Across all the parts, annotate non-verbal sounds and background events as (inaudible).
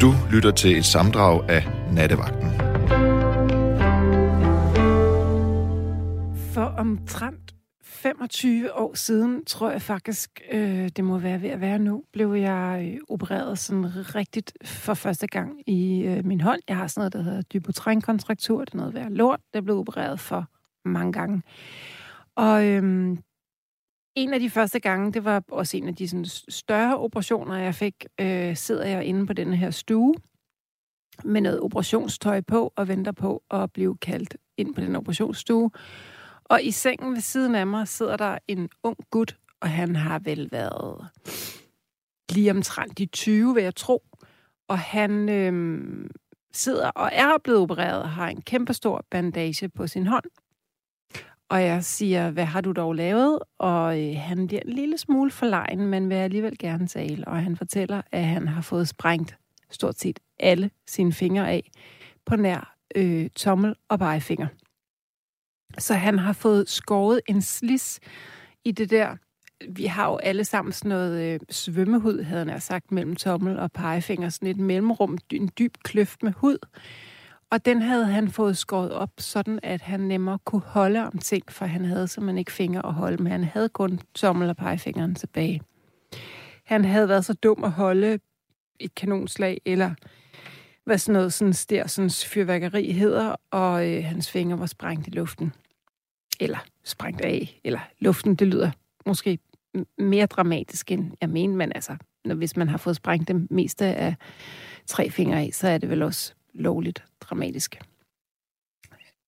Du lytter til et samdrag af Nattevagten. For omtrent 25 år siden, tror jeg faktisk, øh, det må være ved at være nu, blev jeg øh, opereret sådan rigtigt for første gang i øh, min hånd. Jeg har sådan noget, der hedder dybotrænkontraktur. Det er noget værd lort. Det blev opereret for mange gange. Og øhm, en af de første gange, det var også en af de sådan, større operationer, jeg fik, øh, sidder jeg inde på den her stue med noget operationstøj på og venter på at blive kaldt ind på den operationsstue. Og i sengen ved siden af mig sidder der en ung gut, og han har vel været lige omtrent de 20, vil jeg tro. Og han øh, sidder og er blevet opereret og har en kæmpestor bandage på sin hånd. Og jeg siger, hvad har du dog lavet? Og øh, han bliver en lille smule forlegen, men vil alligevel gerne tale. Og han fortæller, at han har fået sprængt stort set alle sine fingre af på nær øh, tommel og pegefinger. Så han har fået skåret en slis i det der. Vi har jo alle sammen sådan noget øh, svømmehud, havde han sagt, mellem tommel og pegefinger. Sådan et mellemrum, en dyb kløft med hud. Og den havde han fået skåret op, sådan at han nemmere kunne holde om ting, for han havde simpelthen ikke fingre at holde med. Han havde kun tommel og pegefingeren tilbage. Han havde været så dum at holde et kanonslag, eller hvad sådan noget sådan Stersens fyrværkeri hedder, og øh, hans fingre var sprængt i luften. Eller sprængt af, eller luften, det lyder måske mere dramatisk, end jeg mener, men altså, når, hvis man har fået sprængt det meste af tre fingre af, så er det vel også lovligt dramatisk.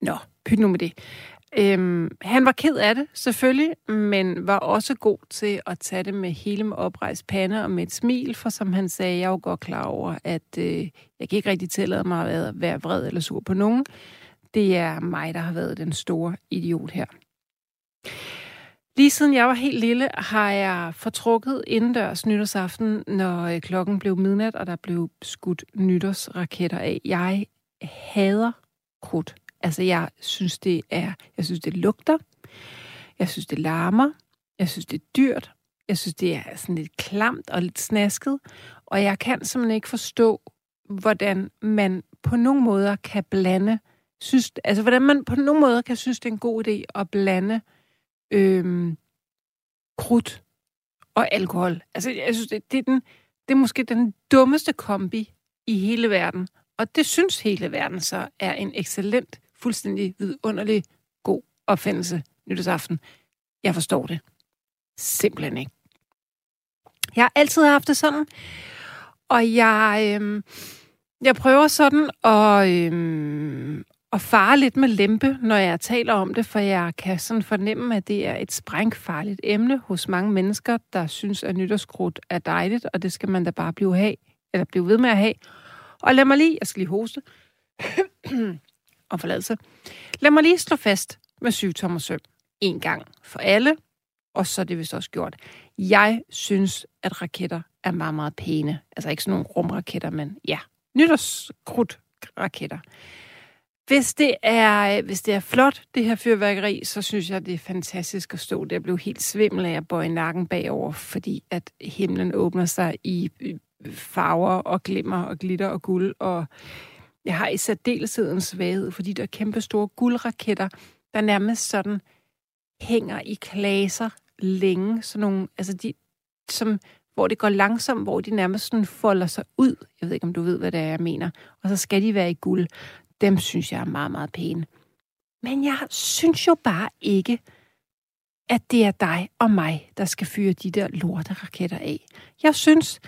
Nå, pyt nu med det. Øhm, han var ked af det, selvfølgelig, men var også god til at tage det med hele med oprejst pande og med et smil, for som han sagde, jeg var godt klar over, at øh, jeg kan ikke rigtig tillade mig at være vred eller sur på nogen. Det er mig, der har været den store idiot her. Lige siden jeg var helt lille, har jeg fortrukket indendørs nytårsaften, når øh, klokken blev midnat, og der blev skudt nytårsraketter af. Jeg hader krudt. Altså, jeg synes, det er, jeg synes, det lugter. Jeg synes, det larmer. Jeg synes, det er dyrt. Jeg synes, det er sådan lidt klamt og lidt snasket. Og jeg kan simpelthen ikke forstå, hvordan man på nogen måder kan blande, synes, altså hvordan man på nogen måder kan synes, det er en god idé at blande øhm, krudt og alkohol. Altså, jeg synes, det, det, er den, det er måske den dummeste kombi i hele verden. Og det synes hele verden så er en excellent, fuldstændig vidunderlig god opfindelse nytårsaften. Jeg forstår det. Simpelthen ikke. Jeg har altid haft det sådan, og jeg, øh, jeg prøver sådan at, øhm, at fare lidt med lempe, når jeg taler om det, for jeg kan sådan fornemme, at det er et sprængfarligt emne hos mange mennesker, der synes, at nytårskrudt er dejligt, og det skal man da bare blive, have, eller blive ved med at have. Og lad mig lige, jeg skal lige hoste, (clears throat) og forladelse. Lad mig lige slå fast med syv søm. En gang for alle, og så er det vist også gjort. Jeg synes, at raketter er meget, meget pæne. Altså ikke sådan nogle rumraketter, men ja, nytårskrudt raketter. Hvis det, er, øh, hvis det er flot, det her fyrværkeri, så synes jeg, det er fantastisk at stå der. blev helt svimmel af at bøje nakken bagover, fordi at himlen åbner sig i øh, farver og glimmer og glitter og guld. Og jeg har i særdeleshed en svaghed fordi der der kæmpe store guldraketter, der nærmest sådan hænger i klaser længe. Sådan nogle, altså de, som, hvor det går langsomt, hvor de nærmest sådan folder sig ud. Jeg ved ikke, om du ved, hvad det er, jeg mener. Og så skal de være i guld. Dem synes jeg er meget, meget pæne. Men jeg synes jo bare ikke, at det er dig og mig, der skal fyre de der lorte raketter af. Jeg synes,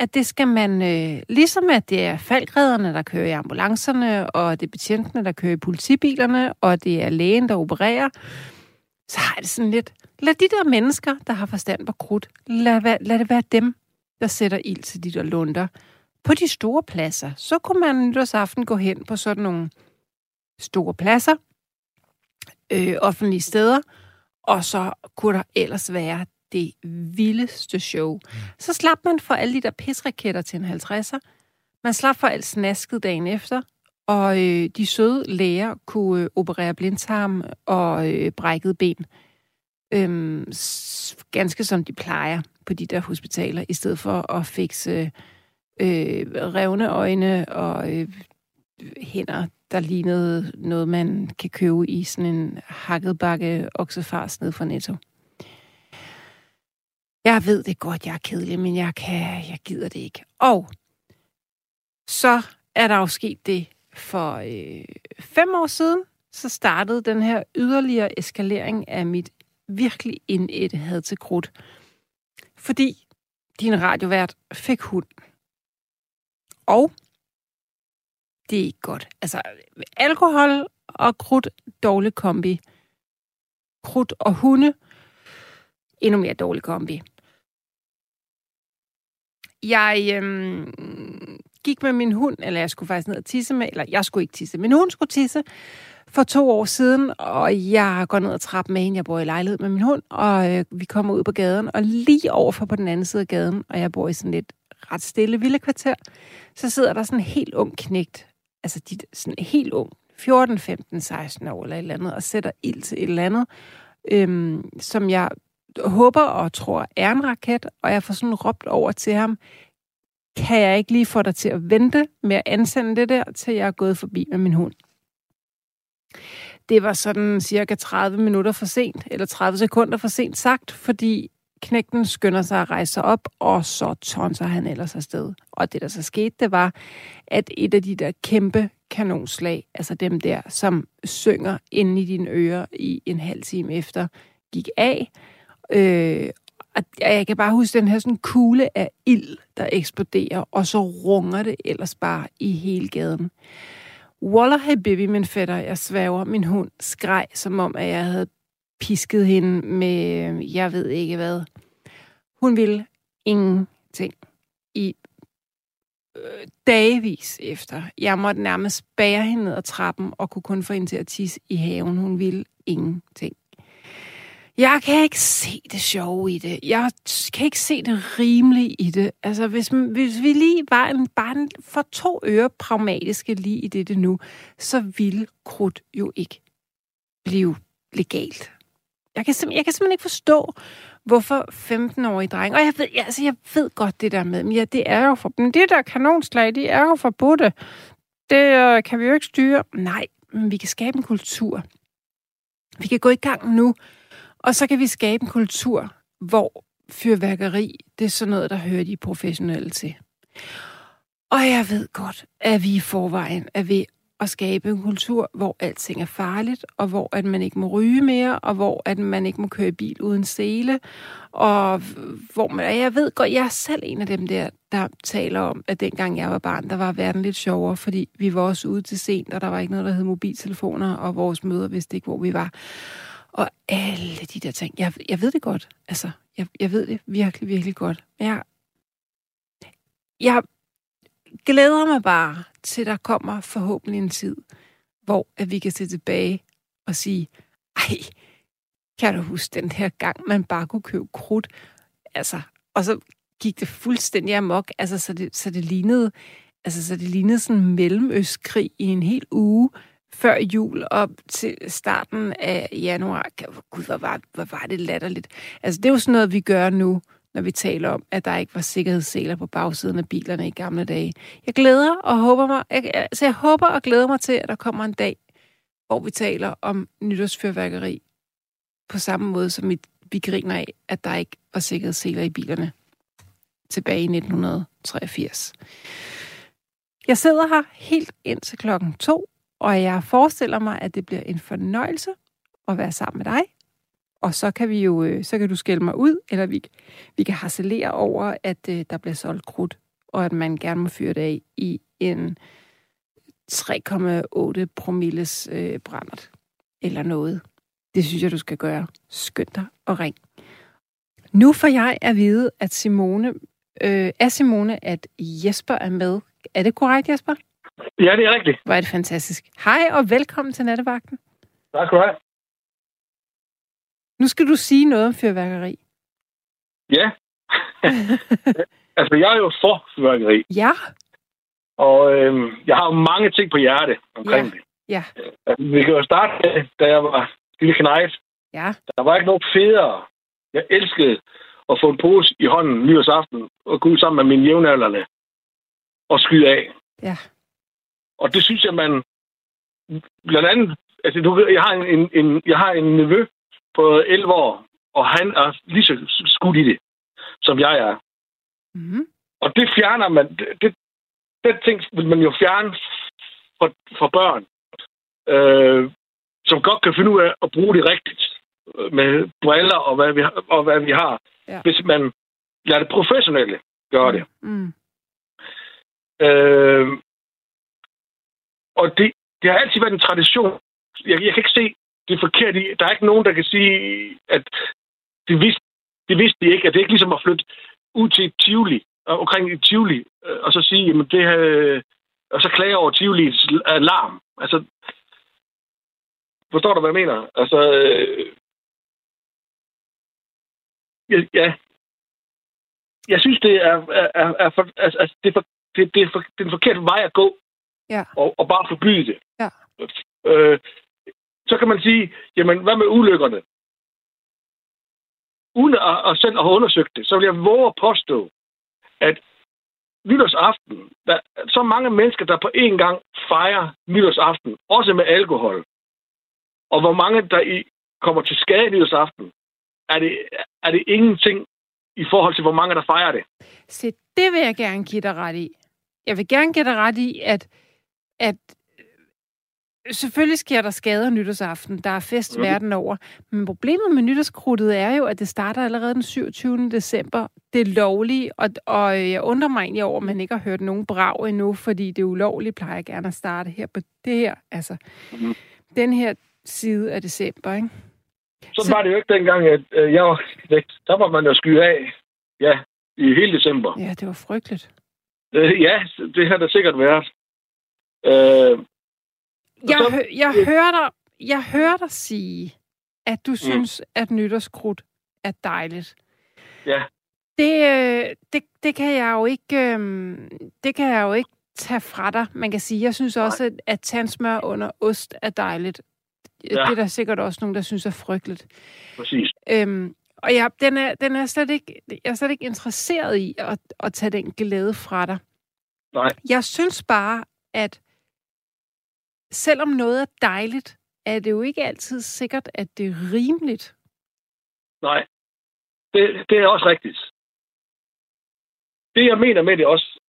at det skal man, øh, ligesom at det er faldgræderne, der kører i ambulancerne, og det er betjentene, der kører i politibilerne, og det er lægen, der opererer, så har det sådan lidt, lad de der mennesker, der har forstand på krudt, lad, lad det være dem, der sætter ild til de der lunder. På de store pladser, så kunne man nytårsaften gå hen på sådan nogle store pladser, øh, offentlige steder, og så kunne der ellers være det vildeste show. Mm. Så slap man for alle de der pisraketter til en 50'er. Man slap for alt snasket dagen efter, og øh, de søde læger kunne øh, operere blindtarm og øh, brækket ben. Øhm, ganske som de plejer på de der hospitaler, i stedet for at fikse øh, Øh, revne øjne og øh, hænder, der lignede noget, man kan købe i sådan en hakket bakke oksefars ned fra Netto. Jeg ved det godt, jeg er kedelig, men jeg, kan, jeg gider det ikke. Og så er der jo sket det for øh, fem år siden, så startede den her yderligere eskalering af mit virkelig indætte had til krudt. Fordi din radiovært fik hund. Og det er ikke godt. Altså, alkohol og krudt, dårlig kombi. Krudt og hunde, endnu mere dårlig kombi. Jeg øhm, gik med min hund, eller jeg skulle faktisk ned og tisse med, eller jeg skulle ikke tisse, men hun skulle tisse for to år siden, og jeg går ned ad trappen med hende. Jeg bor i lejlighed med min hund, og øh, vi kommer ud på gaden, og lige overfor på den anden side af gaden, og jeg bor i sådan lidt ret stille villekvarter, så sidder der sådan en helt ung knægt, altså de, sådan helt ung, 14, 15, 16 år eller et eller andet, og sætter ild til et eller andet, øhm, som jeg håber og tror er en raket, og jeg får sådan råbt over til ham, kan jeg ikke lige få dig til at vente med at ansende det der, til jeg er gået forbi med min hund. Det var sådan cirka 30 minutter for sent, eller 30 sekunder for sent sagt, fordi knægten skynder sig at rejse sig op, og så tonser han ellers afsted. Og det, der så skete, det var, at et af de der kæmpe kanonslag, altså dem der, som synger inde i dine ører i en halv time efter, gik af. Øh, og jeg kan bare huske den her sådan kugle af ild, der eksploderer, og så runger det ellers bare i hele gaden. Wallahi baby, min fætter, jeg svæver, min hund skreg, som om, at jeg havde pisket hende med, jeg ved ikke hvad. Hun ville ingenting i øh, dagevis efter. Jeg måtte nærmest bære hende ned ad trappen og kunne kun få hende til at tisse i haven. Hun ville ingenting. Jeg kan ikke se det sjove i det. Jeg kan ikke se det rimelige i det. Altså, hvis, hvis vi lige var en, bare en, for to øre pragmatiske lige i det, det nu, så ville krudt jo ikke blive legalt. Jeg kan, jeg kan simpelthen ikke forstå, hvorfor 15-årige drenge, og jeg ved, altså, jeg ved godt det der med, men ja, det er jo for, men det der kanonslag, de er jo forbudte. Det øh, kan vi jo ikke styre. Nej, men vi kan skabe en kultur. Vi kan gå i gang nu og så kan vi skabe en kultur, hvor fyrværkeri, det er sådan noget, der hører de professionelle til. Og jeg ved godt, at vi i forvejen er ved at skabe en kultur, hvor alting er farligt, og hvor at man ikke må ryge mere, og hvor at man ikke må køre bil uden sele, og hvor man, jeg ved godt, jeg er selv en af dem der, der taler om, at dengang jeg var barn, der var verden lidt sjovere, fordi vi var også ude til sent, og der var ikke noget, der hed mobiltelefoner, og vores møder vidste ikke, hvor vi var. Og alle de der ting. Jeg, jeg ved det godt. Altså, jeg, jeg ved det virkelig, virkelig godt. Men jeg, jeg glæder mig bare til, der kommer forhåbentlig en tid, hvor at vi kan se tilbage og sige, ej, kan du huske den her gang, man bare kunne købe krudt? Altså, og så gik det fuldstændig amok, altså, så det, så det lignede, altså, så det lignede sådan en mellemøstkrig i en hel uge, før jul op til starten af januar. Gud, hvor var, hvor var det latterligt. Altså, det er jo sådan noget, vi gør nu, når vi taler om, at der ikke var sikkerhedsseler på bagsiden af bilerne i gamle dage. Jeg glæder og håber mig, jeg, altså jeg håber og glæder mig til, at der kommer en dag, hvor vi taler om nytårsfyrværkeri på samme måde, som vi, vi griner af, at der ikke var sikkerhedsseler i bilerne tilbage i 1983. Jeg sidder her helt ind til klokken to og jeg forestiller mig, at det bliver en fornøjelse at være sammen med dig. Og så kan vi jo, øh, så kan du skælde mig ud, eller vi, vi kan harcelere over, at øh, der bliver solgt krudt, og at man gerne må fyre det af i en 3,8 promilles øh, brændert, eller noget. Det synes jeg, du skal gøre. Skynd dig og ring. Nu får jeg at vide, at Simone, øh, er Simone, at Jesper er med. Er det korrekt, Jesper? Ja, det er rigtigt. Hvor er det fantastisk. Hej og velkommen til Nattevagten. Tak skal du have. Nu skal du sige noget om fyrværkeri. Ja. (laughs) altså, jeg er jo for fyrværkeri. Ja. Og øhm, jeg har jo mange ting på hjerte omkring ja. det. Ja. Altså, vi kan jo starte, da jeg var lille knægt. Ja. Der var ikke noget federe. Jeg elskede at få en pose i hånden nyårsaften og gå ud sammen med mine jævnaldrende at skyde af. Ja. Og det synes jeg, man blandt andet... Altså, du, jeg, har en, en, en, jeg har en nevø på 11 år, og han er lige så skudt i det, som jeg er. Mm-hmm. Og det fjerner man... Det, det, den ting vil man jo fjerne for, for børn, øh, som godt kan finde ud af at bruge det rigtigt øh, med briller og hvad vi, og hvad vi har. Ja. Hvis man lader det professionelle gøre det. Mm. Øh, og det, det har altid været en tradition. Jeg, jeg kan ikke se det forkerte i. Der er ikke nogen, der kan sige, at det vidste, det vidste de ikke. At det er ikke ligesom at flytte ud til Tivoli, og omkring i Tivoli, øh, og så sige, jamen det her, øh, og så klage over Tivolis alarm. Altså, forstår du, hvad jeg mener? Altså, øh, ja. Jeg synes, det er, er, er, for, altså, altså, det, er for, det, det, er for, det er en forkert vej at gå, Ja. og, og bare forbyde det. Ja. Øh, så kan man sige, jamen, hvad med ulykkerne? Uden at, at selv have undersøgt det, så vil jeg våge at påstå, at nytårsaften, der er så mange mennesker, der på én gang fejrer nytårsaften, også med alkohol, og hvor mange, der i, kommer til skade nytårsaften, er det, er det ingenting i forhold til, hvor mange, der fejrer det. Se, det vil jeg gerne give dig ret i. Jeg vil gerne give dig ret i, at, at selvfølgelig sker der skader nytårsaften. Der er fest Mhm. verden over. Men problemet med nytårskrudtet er jo, at det starter allerede den 27. december. Det er lovligt, og, og jeg undrer mig egentlig over, at man ikke har hørt nogen brag endnu, fordi det er ulovligt, plejer gerne at starte her på det her, altså Mhm. den her side af december, ikke? Så, Så- var det jo ikke dengang, at øh, jeg var væk. Der var man jo skyde af, ja, i hele december. Ja, det var frygteligt. Øh, ja, det har der sikkert været. Øh, Jeg, hø- jeg, hører dig, jeg hører dig sige, at du synes, at nytårskrudt er dejligt. ja, Det, øh, det, det kan jeg jo ikke, øh, det kan jeg jo ikke tage fra dig. Man kan sige, jeg synes også, at, at tandsmør under ost er dejligt. Ja. Ja. Det er der sikkert også nogen, der synes er frygteligt. præcis. Øhm, og jeg, den er, den er slet ikke, jeg er slet ikke interesseret i at, at tage den glæde fra dig. Nej. Jeg synes bare, at selvom noget er dejligt, er det jo ikke altid sikkert, at det er rimeligt. Nej, det, det er også rigtigt. Det, jeg mener med det også,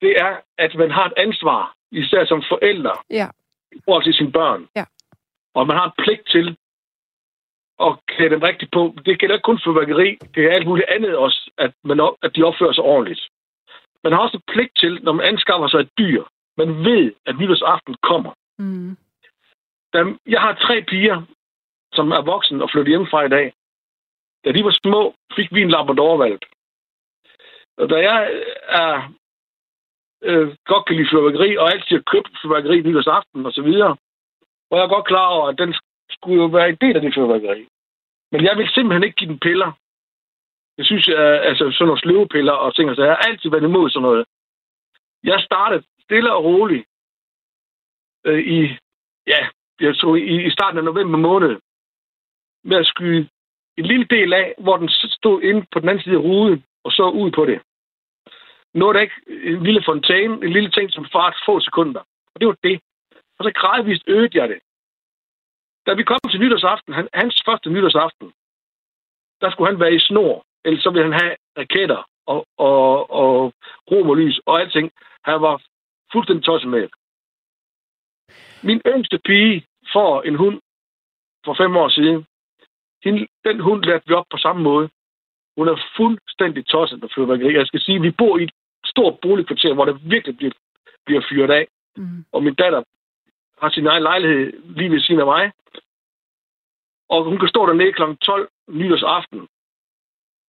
det er, at man har et ansvar, især som forældre, Ja. i forhold til sine børn. Ja. Og man har en pligt til at klæde dem rigtigt på. Det gælder ikke kun fyrværkeri, det er alt muligt andet også, at, man, at de opfører sig ordentligt. Man har også en pligt til, når man anskaffer sig et dyr, man ved, at nytårsaften kommer. Mm. Øhm, jeg har tre piger, som er voksne og flyttet hjemmefra i dag. Da de var små, fik vi en labradorvalp. Og da jeg er øh, godt kan lide fyrværkeri, og altid har købt fyrværkeri nytårsaften og så videre, var jeg godt klar over, at den skulle jo være en del af det fyrværkeri. Men jeg vil simpelthen ikke give den piller. Jeg synes, at altså, sådan nogle sløvepiller og ting, så jeg har altid været imod sådan noget. Jeg startede stille og roligt øh, i, ja, jeg tror, i, i starten af november måned, med at skyde en lille del af, hvor den stod inde på den anden side af ruden, og så ud på det. Nu er der ikke en lille fontæne, en lille ting, som fart få sekunder. Og det var det. Og så gradvist øgede jeg det. Da vi kom til nytårsaften, han, hans første nytårsaften, der skulle han være i snor, ellers så ville han have raketter og, og, og romerlys og alting. Han var fuldstændig tosset med. Min yngste pige får en hund for fem år siden. Hende, den hund lærte vi op på samme måde. Hun er fuldstændig tosset med fyrværkeri. Jeg skal sige, at vi bor i et stort boligkvarter, hvor det virkelig bliver, bliver fyret af. Mm. Og min datter har sin egen lejlighed lige ved siden af mig. Og hun kan stå dernede kl. 12 nytårsaften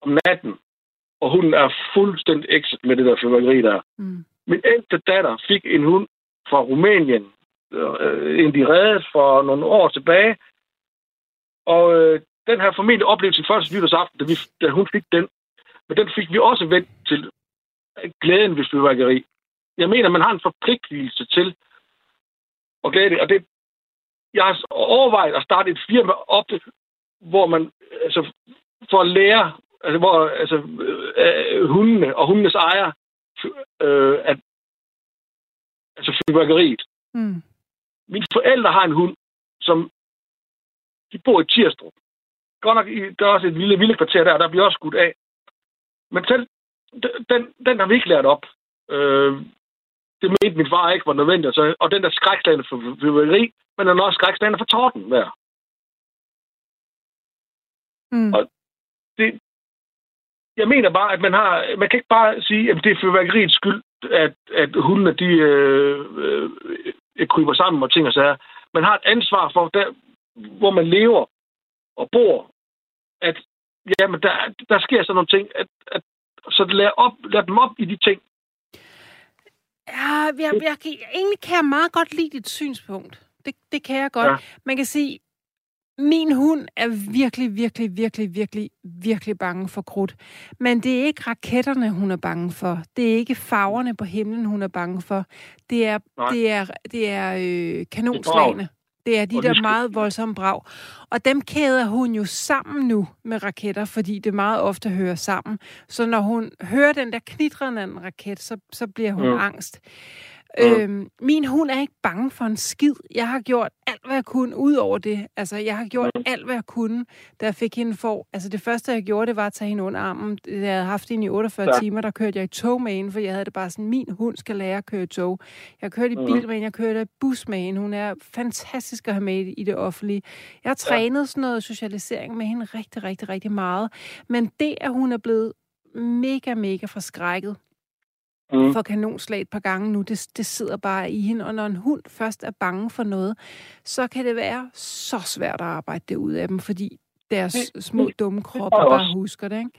om natten. Og hun er fuldstændig ekset med det der fyrværkeri der. Mm. Min ældste datter fik en hund fra Rumænien. Øh, en de reddede for nogle år tilbage. Og øh, den har formentlig oplevet sin første nytårsaften, da, vi, da hun fik den. Men den fik vi også vendt til glæden ved fyrværkeri. Jeg mener, man har en forpligtelse til at glæde det. Og det, jeg har overvejet at starte et firma op, hvor man altså, for at lære, altså, hvor altså, øh, hundene og hundenes ejer, øh, at altså fyrværkeriet. Mm. Mine forældre har en hund, som de bor i Tirstrup. Godt nok, der er også et lille, lille kvarter der, der bliver også skudt af. Men selv, den, den har vi ikke lært op. Øh, det mente min far ikke var nødvendigt. Så, og den der skrækslagende for fyrværkeri, men den er også skrækslagende for torden der. Mm. Og- det, jeg mener bare, at man har, man kan ikke bare sige, at det er fyrværkeriets skyld, at, at hundene, de øh, øh, kryber sammen og ting og sager. Man har et ansvar for, der, hvor man lever og bor, at jamen, der, der sker sådan nogle ting, at, at så lad, op, lad dem op i de ting. Ja, jeg, jeg, jeg, egentlig kan jeg meget godt lide dit synspunkt. Det, det kan jeg godt. Ja. Ja. Man kan sige, min hund er virkelig, virkelig, virkelig, virkelig, virkelig bange for krudt. Men det er ikke raketterne, hun er bange for. Det er ikke farverne på himlen, hun er bange for. Det er, Nej. det er, det er øh, kanonslagene. Det er de der meget voldsomme brag. Og dem kæder hun jo sammen nu med raketter, fordi det meget ofte hører sammen. Så når hun hører den der knitrende raket, så, så bliver hun mm. angst. Mm. Øhm, min hund er ikke bange for en skid. Jeg har gjort alt, hvad jeg kunne ud over det. Altså, jeg har gjort Mm. alt, hvad jeg kunne, da jeg fik hende for. Altså, det første, jeg gjorde, det var at tage hende under armen. Da jeg havde haft hende i 48 Ja. ja. timer, der kørte jeg i tog med hende, for jeg havde det bare sådan, min hund skal lære at køre i tog. Jeg kørte i Mm. bil med hende, jeg kørte i bus med hende. Hun er fantastisk at have med i det offentlige. Jeg har trænet sådan noget socialisering med hende rigtig, rigtig, rigtig meget. Men det, at hun er blevet mega, mega forskrækket, Mm. for kanonslag et par gange nu. Det, det sidder bare i hende. Og når en hund først er bange for noget, så kan det være så svært at arbejde det ud af dem, fordi deres Det- små dumme kropper jeg bare også. husker det, ikke?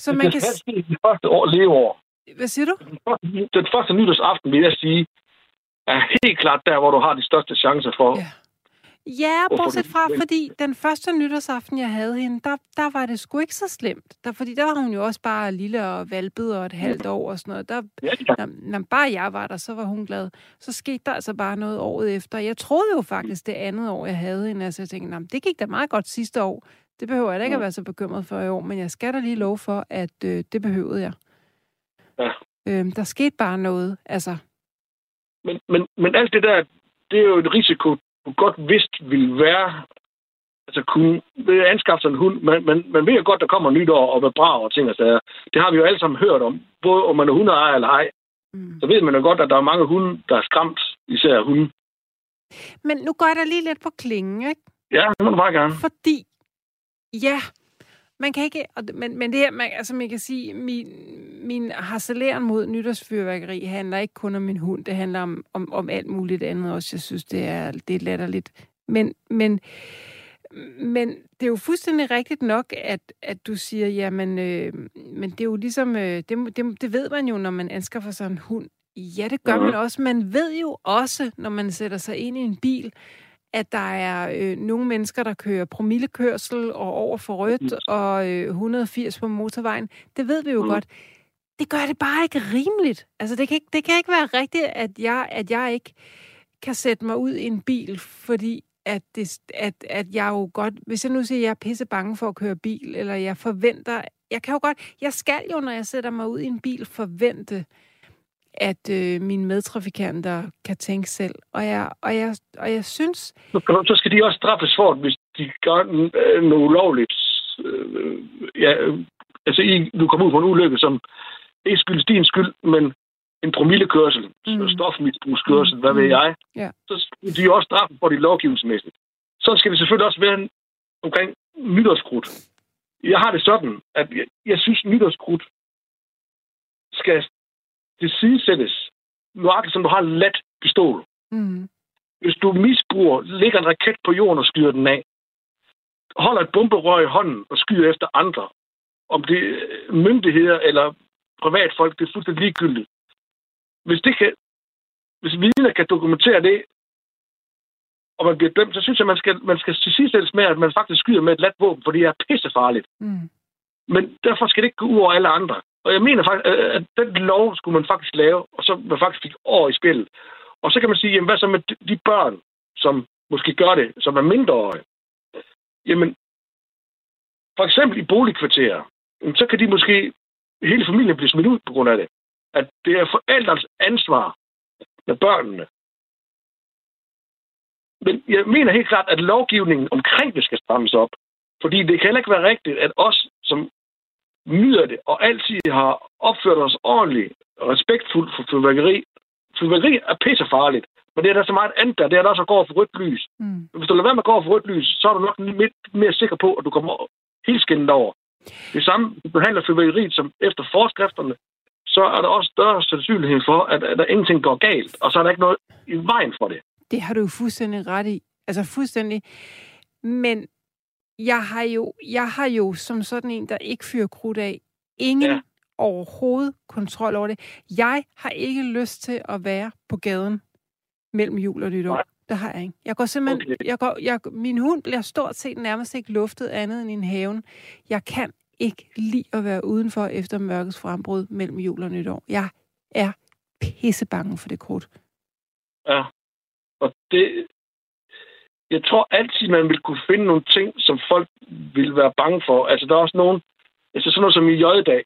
Så det man kan... ske i de første år leveår. Hvad siger du? Den første, den første nytårsaften, vil jeg sige, er helt klart der, hvor du har de største chancer for. Ja. Ja, bortset fra, fordi den første nytårsaften, jeg havde hende, der, der var det sgu ikke så slemt. Der, fordi der var hun jo også bare lille og valpet og et halvt år og sådan noget. Der, når, når bare jeg var der, så var hun glad. Så skete der altså bare noget året efter. Jeg troede jo faktisk det andet år, jeg havde hende, altså jeg tænkte, "Nå, men det gik da meget godt sidste år. Det behøver jeg da ikke at være så bekymret for i år, men jeg skal da lige love for, at øh, det behøvede jeg. Ja. Øhm, der skete bare noget, altså. Men, men, men alt det der, det er jo et risiko, godt vidst ville være, altså kunne anskaffe sig en hund. Man, man, man ved jo godt, der kommer nytår og hvad brag og ting og sager. Det har vi jo alle sammen hørt om, både om man er hundeejer eller ej. Mm. Så ved man jo godt, at der er mange hunde, der er skræmt, især hunde. Men nu går jeg da lige lidt på klingen, ikke? Ja, det må du bare gerne. Fordi, ja, man kan ikke, men, men det her, man, altså man kan sige, min, min harceleren mod nytårsfyrværkeri handler ikke kun om min hund, det handler om, om, om alt muligt andet også. Jeg synes, det er, det er latterligt. Men, men, men det er jo fuldstændig rigtigt nok, at, at du siger, jamen, øh, men det er jo ligesom, øh, det, det, det ved man jo, når man anskaffer sig en hund. Ja, det gør Mhm. man også. Man ved jo også, når man sætter sig ind i en bil, at der er øh, nogle mennesker, der kører promillekørsel og over for rødt og øh, 180 på motorvejen. Det ved vi jo Mm. godt. Det gør det bare ikke rimeligt. Altså, det kan ikke, det kan ikke være rigtigt, at jeg, at jeg ikke kan sætte mig ud i en bil, fordi at, det, at, at jeg jo godt... Hvis jeg nu siger, at jeg er pisse bange for at køre bil, eller jeg forventer... Jeg kan jo godt... Jeg skal jo, når jeg sætter mig ud i en bil, forvente, at øh, mine medtrafikanter kan tænke selv. Og jeg, og jeg, og jeg synes... Så skal- de også straffes for, hvis de gør øh, noget ulovligt. Øh, ja, altså, I, du kommer ud på en ulykke, som ikke skyldes din skyld, men en promillekørsel, Mm. mm. stofmisbrugskørsel, hvad ved Mm. jeg, Ja. så skal de jo også straffes for det lovgivningsmæssigt. Så skal det selvfølgelig også være omkring nytårskrudt. Jeg har det sådan, at jeg, jeg synes, nytårskrudt skal tilsidesættes, nøjagtigt som du har en let pistol. Mm, Hvis du misbruger, lægger en raket på jorden og skyder den af, holder et bomberør i hånden og skyder efter andre, om det er myndigheder eller privatfolk, det er fuldstændig ligegyldigt. Hvis, det kan, hvis vidner kan dokumentere det, og man bliver dømt, så synes jeg, man skal, man skal til sidst med, at man faktisk skyder med et lat våben, for det er pissefarligt. mm, Men derfor skal det ikke gå ud over alle andre. Og jeg mener faktisk, øh, at den lov skulle man faktisk lave, og så man faktisk fik år i spillet. Og så kan man sige, jamen hvad så med de- børn, som måske gør det, som er mindreårige? Jamen, for eksempel i boligkvarterer, så kan de måske, hele familien blive smidt ud på grund af det. At det er forældrens ansvar med børnene. Men jeg mener helt klart, at lovgivningen omkring det skal strammes op. Fordi det kan heller ikke være rigtigt, at os, som nyder det, og altid har opført os ordentligt og respektfuldt for fyrværkeri. Fyrværkeri er pissefarligt, men det er der så meget andet der. Det er der også at gå for rødt lys. Mm. Hvis du lader være med at gå for rødt lys, så er du nok lidt mere sikker på, at du kommer helt skinnet over. Det samme, du behandler fyrværkeriet som efter forskrifterne, så er der også større sandsynlighed for, at, at der ingenting går galt, og så er der ikke noget i vejen for det. Det har du jo fuldstændig ret i. Altså fuldstændig. Men jeg har jo, jeg har jo som sådan en, der ikke fyrer krudt af, ingen ja. overhovedet kontrol over det. Jeg har ikke lyst til at være på gaden mellem jul og nytår. Nej. Det har jeg ikke. Jeg går simpelthen, okay. jeg går, jeg, min hund bliver stort set nærmest ikke luftet andet end i en haven. Jeg kan ikke lide at være udenfor efter mørkets frembrud mellem jul og nytår. Jeg er pissebange for det krudt. Ja, og det, jeg tror altid, man vil kunne finde nogle ting, som folk vil være bange for. Altså, der er også nogen, altså sådan noget som i J-dag.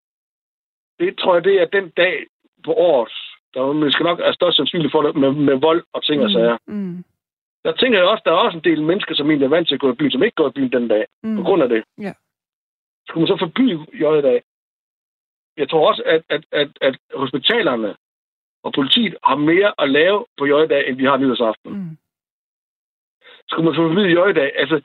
Det tror jeg, det er den dag på året, der man skal nok er størst sandsynligt for det med, med vold og ting og mm, sager. Mm. Der tænker jeg også, der er også en del mennesker, som egentlig er vant til at gå i byen, som ikke går i byen den dag, mm. på grund af det. Ja. Skulle man så forbyde J-dag? Jeg tror også, at, at, at, at hospitalerne og politiet har mere at lave på J-dag, end vi har nyhedsaften. Mm skulle man forbyde i dag. Altså,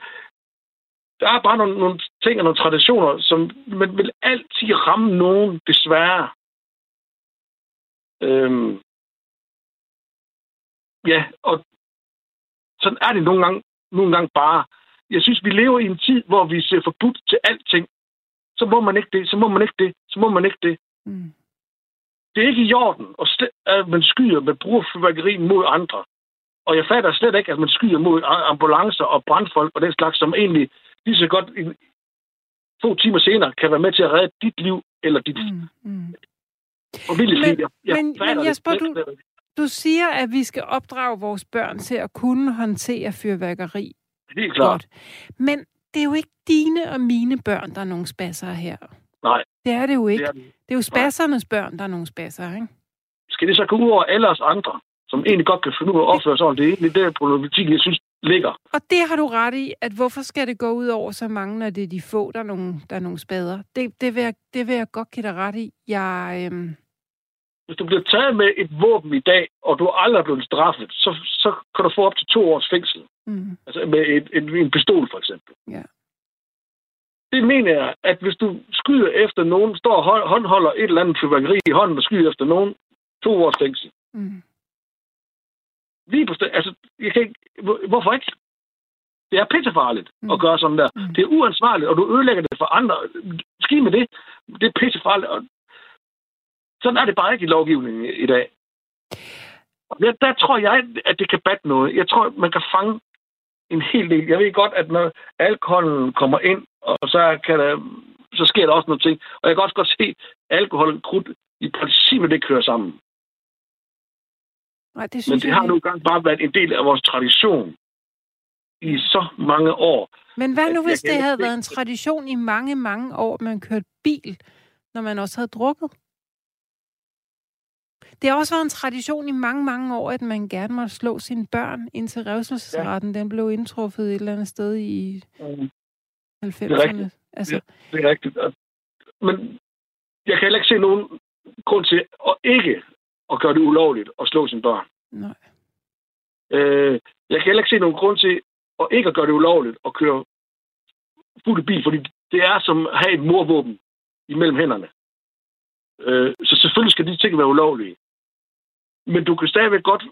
der er bare nogle, nogle ting og nogle traditioner, som man vil altid ramme nogen, desværre. Øhm, ja, og sådan er det nogle gange, nogle gange bare. Jeg synes, vi lever i en tid, hvor vi ser forbudt til alting. Så må man ikke det, så må man ikke det, så må man ikke det. Mm. Det er ikke i orden, at man skyder med brugerfyrværkeri mod andre. Og jeg fatter slet ikke, at man skyder mod ambulancer og brandfolk og den slags, som egentlig lige så godt to timer senere kan være med til at redde dit liv eller dit mm, mm. families liv. Jeg, men, men Jesper, du, du siger, at vi skal opdrage vores børn til at kunne håndtere fyrværkeri. Helt klart. Godt. Men det er jo ikke dine og mine børn, der er nogle spasser her. Nej. Det er det jo ikke. Det er, det. det er jo spassernes børn, der er nogle spasser, ikke? Skal det så gå ud over alle os andre? Som egentlig godt kan finde ud af at opføre sig Det er egentlig der problematik, jeg synes ligger. Og det har du ret i, at hvorfor skal det gå ud over så mange, når det er de få, der er nogle, der er nogle spader? Det, det, vil jeg, det vil jeg godt give dig ret i. Jeg, øhm... Hvis du bliver taget med et våben i dag, og du aldrig er blevet straffet, så, så kan du få op til to års fængsel. Mm. Altså med et, et, en pistol, for eksempel. Ja. Det mener jeg, at hvis du skyder efter nogen, står og håndholder et eller andet fyrværkeri i hånden og skyder efter nogen, to års fængsel. Mm. Lige på altså, jeg kan ikke, hvorfor ikke? Det er pissefarligt mm. at gøre sådan der. Mm. Det er uansvarligt, og du ødelægger det for andre. Ski med det. Det er pissefarligt. Og sådan er det bare ikke i lovgivningen i dag. Der, der tror jeg, at det kan batte noget. Jeg tror, man kan fange en hel del. Jeg ved godt, at når alkoholen kommer ind, og så, kan der, så sker der også noget ting. Og jeg kan også godt se, at alkohol og krudt i princippet det kører sammen. Nej, det synes Men det har nu engang bare været en del af vores tradition i så mange år. Men hvad nu, hvis det havde været en tradition i mange, mange år, at man kørte bil, når man også havde drukket? Det har også været en tradition i mange, mange år, at man gerne måtte slå sine børn, indtil revselsesretten ja. den blev indtruffet et eller andet sted i mm. 90'erne. Det er rigtigt. Altså... Ja, det er rigtigt. Men jeg kan heller ikke se nogen grund til at ikke at gøre det ulovligt at slå sine børn. Nej. Øh, jeg kan heller ikke se nogen grund til at ikke at gøre det ulovligt at køre fuld bil, fordi det er som at have et morvåben imellem hænderne. Øh, så selvfølgelig skal de ting være ulovlige. Men du kan stadigvæk godt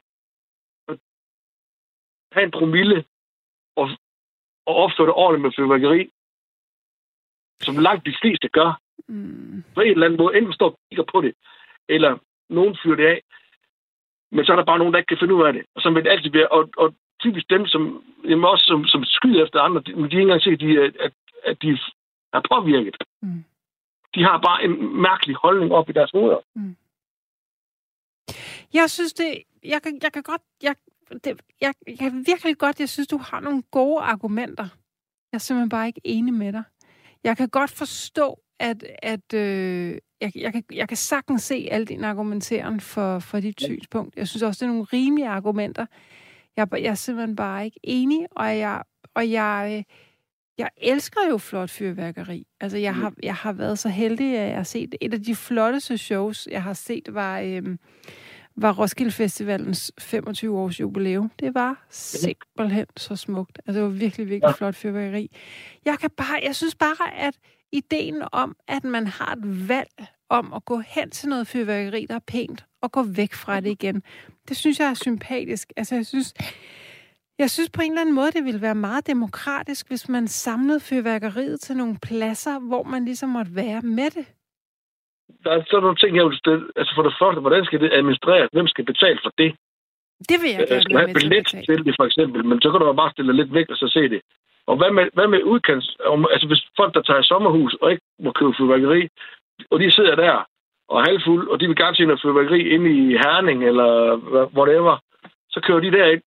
have en promille og, og opføre det ordentligt med fyrværkeri, som langt de fleste gør. Mm. På en eller anden måde. Enten står og kigger på det, eller nogen fyrer det af, men så er der bare nogen, der ikke kan finde ud af det. Og så vil det altid være, og, og typisk dem, som, jamen også som, som skyder efter andre, de, de ikke engang sikkert, de, at, at de er påvirket. Mm. De har bare en mærkelig holdning op i deres hoveder. Mm. Jeg synes det, jeg kan, jeg kan godt, jeg, det, jeg, jeg kan virkelig godt, jeg synes, du har nogle gode argumenter. Jeg er simpelthen bare ikke enig med dig. Jeg kan godt forstå, at, at øh, jeg, jeg, kan, jeg kan sagtens se al din argumenteren for, for dit synspunkt. Jeg synes også, det er nogle rimelige argumenter. Jeg, jeg er simpelthen bare ikke enig, og jeg, og jeg, øh, jeg elsker jo flot fyrværkeri. Altså, jeg har, jeg har været så heldig, at jeg har set et af de flotteste shows, jeg har set, var, øhm, var Roskilde Festivalens 25 års jubilæum. Det var simpelthen så smukt. Altså, det var virkelig, virkelig flot fyrværkeri. Jeg kan bare, jeg synes bare, at ideen om, at man har et valg om at gå hen til noget fyrværkeri, der er pænt, og gå væk fra det igen, det synes jeg er sympatisk. Altså, jeg synes, jeg synes på en eller anden måde, det ville være meget demokratisk, hvis man samlede fyrværkeriet til nogle pladser, hvor man ligesom måtte være med det. Der er sådan nogle ting, jeg vil stille. Altså for det første, hvordan skal det administreres? Hvem skal betale for det? Det vil jeg Jeg gerne skal være have billet til det, for eksempel. Men så kan du bare stille lidt væk og så se det. Og hvad med, hvad med udkants? om- Altså hvis folk, der tager i sommerhus og ikke må købe fyrværkeri, og de sidder der og er halvfuld, og de vil gerne se noget fyrværkeri inde i Herning eller whatever, så kører de der ikke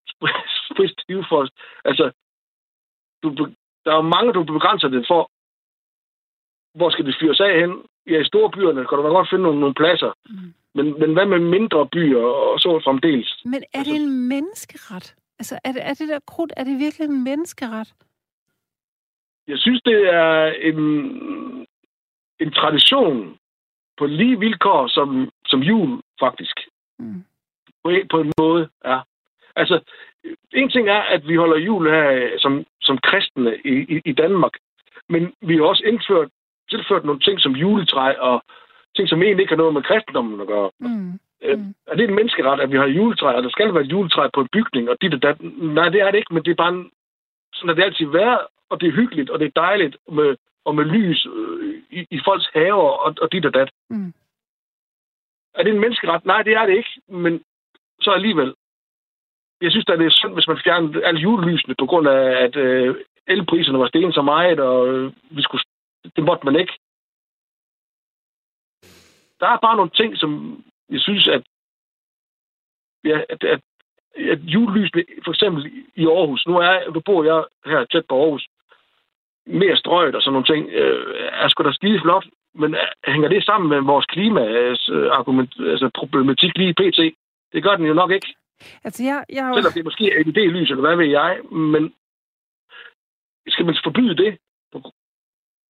stive (laughs) for os. Altså, du, der er mange, du begrænser det for. Hvor skal det fyres af hen? Ja, i store byerne kan du godt finde nogle, nogle pladser. Mm. Men, men hvad med mindre byer og så fremdeles? Men er det en menneskeret? Altså, er det, er det der krudt, er det virkelig en menneskeret? Jeg synes, det er en, en tradition på lige vilkår som, som jul, faktisk. Mm. På en, på en måde, ja. Altså, en ting er, at vi holder jul her som, som kristne i, i, i Danmark, men vi har også indført, tilført nogle ting som juletræ og ting, som egentlig ikke har noget med kristendommen at gøre. Mm. Øh, Mm. Er det en menneskeret, at vi har juletræ, og der skal være et juletræ på en bygning, og dit og dat? Nej, det er det ikke, men det er bare en, sådan, at det altid været, og det er hyggeligt, og det er dejligt med, og med lys øh, i, i folks haver, og, og dit og dat. Mm. Er det en menneskeret? Nej, det er det ikke, men så alligevel. Jeg synes, at det er synd, hvis man fjerner alle julelysene, på grund af, at øh, elpriserne var steget så meget, og øh, vi skulle, det måtte man ikke. Der er bare nogle ting, som jeg synes, at, ja, at, at, at julelysene, for eksempel i Aarhus, nu er, nu bor jeg her tæt på Aarhus, mere strøget og sådan nogle ting, øh, er sgu da skide flot, men øh, hænger det sammen med vores klima, øh, argument, altså problematik lige pt? Det gør den jo nok ikke. Altså, jeg, jeg, er jo- Selvom det måske er LED-lys, eller hvad ved jeg, men skal man forbyde det?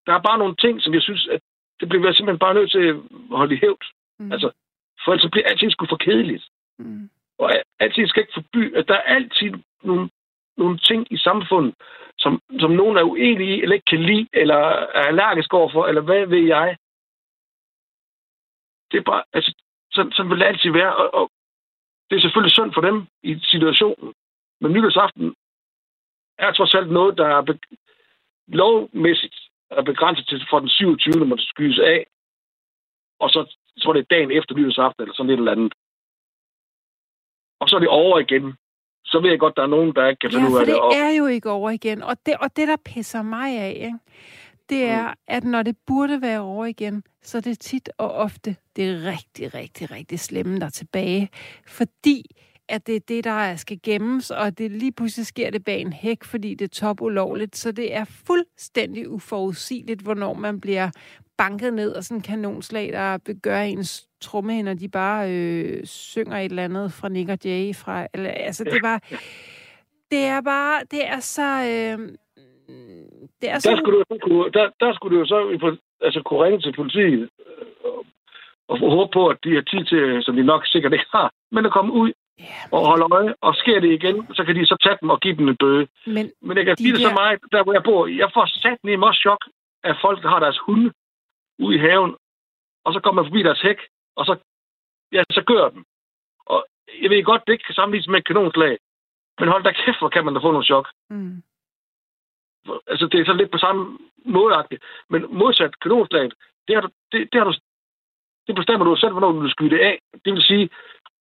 Der er bare nogle ting, som jeg synes, at det bliver vi simpelthen bare nødt til at holde i hævd. mm. Altså, for ellers så bliver alting sgu for kedeligt. mm. Og al- alting skal ikke forby, at der er altid nogle, nogle ting i samfundet, som, som nogen er uenige i, eller ikke kan lide, eller er allergisk overfor, eller hvad ved jeg. Det er bare, altså, sådan, sådan vil det altid være, og, og det er selvfølgelig synd for dem i situationen. Men nytårsaften er trods alt noget, der er be- lovmæssigt er begrænset til for den 27. når man skydes af, og så tror det er dagen efter nytårsaften, eller sådan et eller andet. Og så er det over igen. Så ved jeg godt, der er nogen, der ikke kan Ja, finde ud for af det. det Og, er jo ikke over igen. Og det, og det der pisser mig af, ikke? det er, Mm. at når det burde være over igen, så er det tit og ofte det er rigtig, rigtig, rigtig slemme, der er tilbage. Fordi at det er det, der skal gemmes, og det lige pludselig sker det bag en hæk, fordi det er top ulovligt. Så det er fuldstændig uforudsigeligt, hvornår man bliver banket ned og sådan en kanonslag, der gør ens trommehænder, de bare øh, synger et eller andet fra Nick og Jay. Fra, eller, altså, det var... Det er bare... Det er så... Øh, det er der, så... skulle du, kunne- der, der skulle du jo så altså, kunne ringe til politiet øh, og, og håbe på, at de har tid til, som de nok sikkert ikke har, men at komme ud Ja, og holde øje, og sker det igen, så kan de så tage dem og give dem en bøde. men Men jeg kan De sige det så der- meget, der hvor jeg bor. Jeg får sat ned også chok af folk, der har deres hunde ude i haven, og så kommer man forbi deres hæk, og så, ja, så gør den. Og jeg ved godt, det ikke kan sammenlignes med et kanonslag, men hold da kæft, hvor kan man da få nogle chok. Mm. Altså, det er så lidt på samme mådeagtigt. Men modsat kanonslaget, det har du, det, det har du, det bestemmer du selv, hvornår du vil skyde det af. Det vil sige,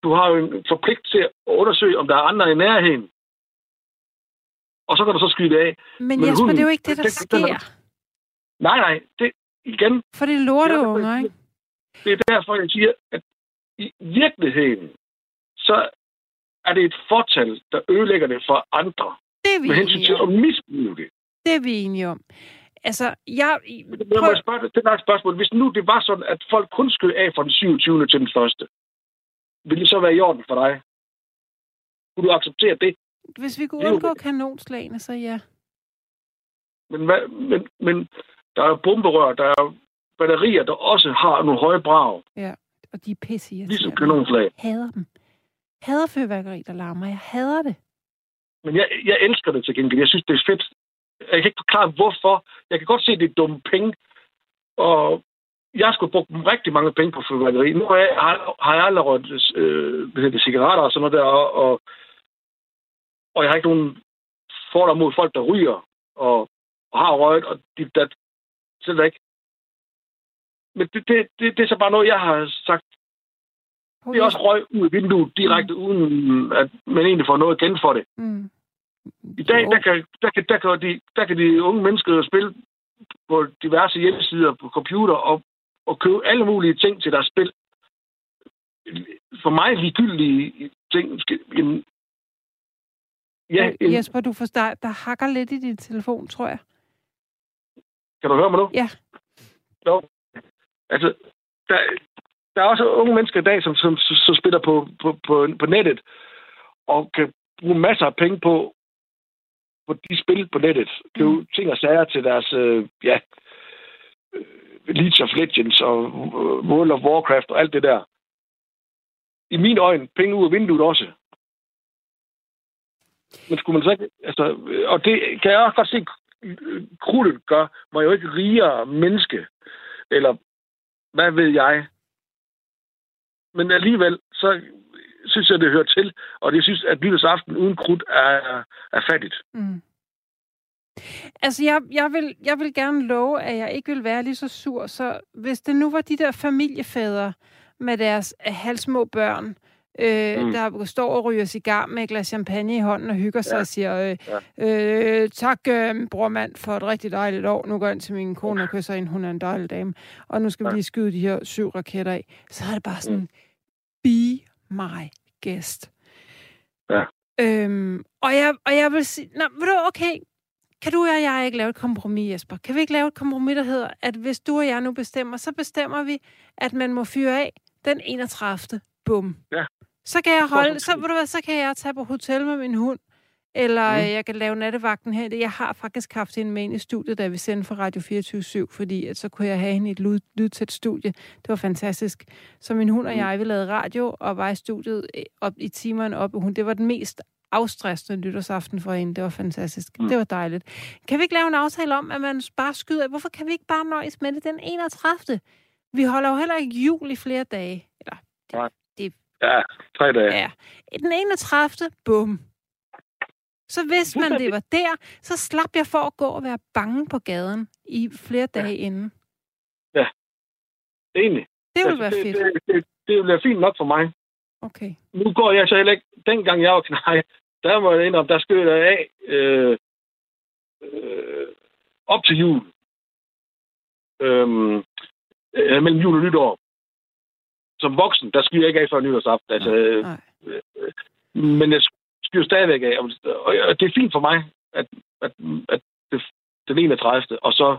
du har jo en forpligt til at undersøge, om der er andre i nærheden. Og så kan du så skyde af. Men, Men Jesper, hunden, det er jo ikke det, der den- den- den- sker. Nej, nej, det igen, For det er lorteunger, ikke? Det er derfor, jeg siger, at i virkeligheden, så er det et fortal, der ødelægger det for andre. Det er vi Med hensyn til at misbruge det. Det er vi enige om. Altså, jeg... Dig, det er et spørgsmål. Hvis nu det var sådan, at folk kun skød af fra den 27. til den 1. ville det så være i orden for dig? Kunne du acceptere det? Hvis vi kunne undgå kanonslagene, så ja. Men, hvad, men, men der er bomberør, der er batterier, der også har nogle høje brag, Og de er pisse ligesom kanonslag. Hader dem. Hader fyrværkeri, der larmer. Jeg hader det. Men jeg, jeg elsker det til gengæld. Jeg synes, det er fedt. Jeg kan ikke forklare, hvorfor. Jeg kan godt se, at det er dumme penge. Og jeg skulle brugt rigtig mange penge på fyrværkeri. Nu har jeg, har, jeg aldrig rødt øh, cigaretter og sådan noget der. Og, og, og jeg har ikke nogen fordom mod folk, der ryger og, og har røget. Og de, der, selv ikke. Men det, det, det, det er så bare noget, jeg har sagt. Det er også røg ud af vinduet direkte, mm. uden at man egentlig får noget igen for det. Mm. I dag, der kan, der, kan, der, kan de, der kan de unge mennesker spille på diverse hjemmesider på computer og, og købe alle mulige ting til deres spil. For mig ligegyldige ting. En, ja, en, Jesper, du forstår, der hakker lidt i din telefon, tror jeg. kan du høre mig nu? Ja. Jo. Altså, der, der er også unge mennesker i dag, som, som, som spiller på, på, på, på nettet og kan bruge masser af penge på, på de spil på nettet. Købe mm. ting og sager til deres, øh, ja, League of Legends og øh, World of Warcraft og alt det der. I min øjne, penge ud af vinduet også. Men skulle man så ikke... Altså, øh, og det kan jeg også godt se, krudtet gør mig jo ikke rigere menneske. Eller hvad ved jeg. Men alligevel, så synes jeg, det hører til. Og det synes, at nytårsaften uden krudt er, er fattigt. Mm. Altså, jeg, jeg, vil, jeg vil gerne love, at jeg ikke vil være lige så sur. Så hvis det nu var de der familiefædre med deres halvsmå børn, øh, Mm. der står og ryger cigar med et glas champagne i hånden og hygger sig Ja. og siger, øh, øh, tak, øh, brormand, for et rigtig dejligt år. Nu går jeg ind til min kone og kysser ind, hun er en dejlig dame. Og nu skal vi Ja. lige skyde de her syv raketter af. Så er det bare sådan, Mm. be my guest. Ja. Øhm, og, jeg, og jeg vil sige, nå, ved du, okay, kan du og jeg ikke lave et kompromis, Jesper? Kan vi ikke lave et kompromis, der hedder, at hvis du og jeg nu bestemmer, så bestemmer vi, at man må fyre af den 31. Bum. Ja. Så kan jeg holde, så, ved du hvad, så kan jeg tage på hotel med min hund, eller Mm. jeg kan lave nattevagten her. Jeg har faktisk haft hende med ind i studiet, da vi sendte fra Radio 24 fordi at så kunne jeg have hende i et lyd, lydtæt studie. Det var fantastisk. Så min hund og Mm. jeg, vi lavede radio og var i studiet øh, op i timerne op. Hun, det var den mest afstressende nytårsaften for hende. Det var fantastisk. Mm. Det var dejligt. Kan vi ikke lave en aftale om, at man bare skyder? Hvorfor kan vi ikke bare nøjes med det den 31. Vi holder jo heller ikke jul i flere dage. Eller, Nej. Ja, tre dage. ja. Den 31. Bum. Så hvis man det var der, så slap jeg for at gå og være bange på gaden i flere dage ja. inden. Egentlig. Det ville Altså, være det, fedt. Det, det, det ville være fint nok for mig. Okay. Nu går jeg så heller ikke... Dengang jeg var knæj, der må jeg indrømme, der skød jeg af øh, øh, op til jul. Øhm, øh, mellem jul og nytår. Som voksen, der skyder jeg ikke af før nytårsaften. Altså, øh, øh, men jeg skyder stadigvæk af. Og, og det er fint for mig, at, at, at det, den 31. Og så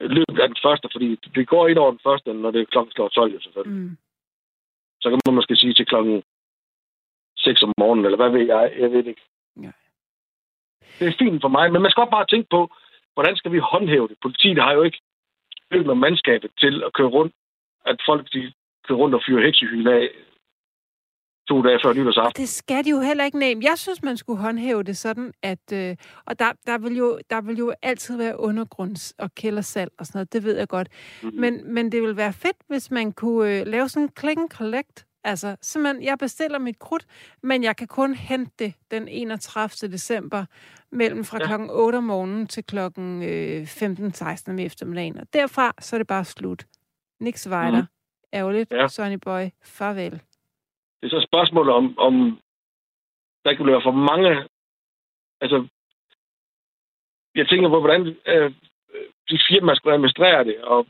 løbet af den første, fordi det går ind over den første, når det er klokken slår 12, jo, selvfølgelig. Mm. Så kan man måske sige til klokken 6 om morgenen, eller hvad ved jeg, jeg ved det ikke. Ja. Det er fint for mig, men man skal også bare tænke på, hvordan skal vi håndhæve det? Politiet har jo ikke med mandskabet til at køre rundt, at folk de kører rundt og fyrer heksehyl af to dage før nytårsaften. Det skal de jo heller ikke nævne. Jeg synes, man skulle håndhæve det sådan, at... Øh, og der, der, vil jo, der vil jo altid være undergrunds- og kældersalg og sådan noget, det ved jeg godt. Mm-hmm. Men, men det ville være fedt, hvis man kunne øh, lave sådan en click and collect. Altså, simpelthen, jeg bestiller mit krudt, men jeg kan kun hente det den 31. december mellem fra Ja. klokken 8 om morgenen til klokken øh, 15-16 om eftermiddagen. Og derfra, så er det bare slut. Niks. Mhm. Mm. Ærgerligt, Ja. Sonny Boy. Farvel. Det er så spørgsmålet om, om der kan være for mange... Altså, jeg tænker på, hvordan øh, de firmaer skal administrere det, og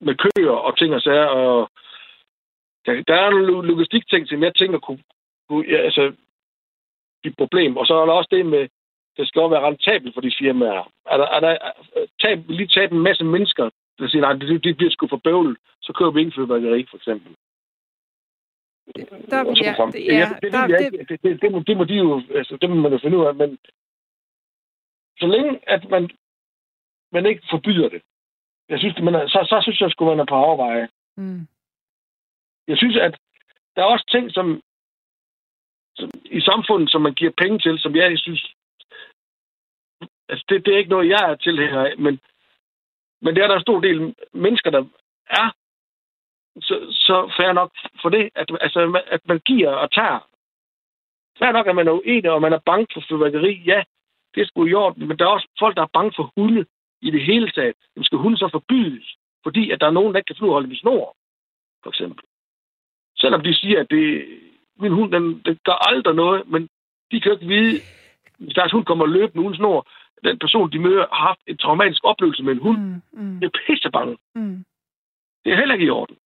med køer og ting og sager, og der, der er nogle logistikting, som jeg tænker kunne, kunne ja, altså, blive et problem. Og så er der også det med det skal også være rentabelt for de firmaer. Er der, er der tab, lige tabe en masse mennesker, der siger, nej, det, det bliver sgu for bøvlet, så kører vi ikke fyrværkeri, for eksempel. Der, ja, det, Ja, det, der, det, det, det, det, må, det, må de jo, altså, det må man jo finde ud af, men så længe, at man, man ikke forbyder det, jeg synes, man så, så synes jeg, skulle man er på overveje. mm, jeg synes, at der er også ting, som, som i samfundet, som man giver penge til, som jeg synes, altså det, det er ikke noget, jeg er tilhænger af, men, men det er der en stor del mennesker, der er, så, så fair nok for det, at, altså, at man giver og tager. Fair nok, at man er uenig, og man er bange for fyrværkeri, ja, det er sgu i orden, men der er også folk, der er bange for hunde i det hele taget. Jamen, skal hunde så forbydes, fordi at der er nogen, der ikke kan flyve holde i snor, for eksempel. Selvom de siger, at det, min hund, den, den gør aldrig noget, men de kan jo ikke vide, hvis deres hund kommer løbende uden snor, den person, de møder, har haft en traumatisk oplevelse med en hund. mm, mm, Det er pissebange. mm, Det er heller ikke i orden.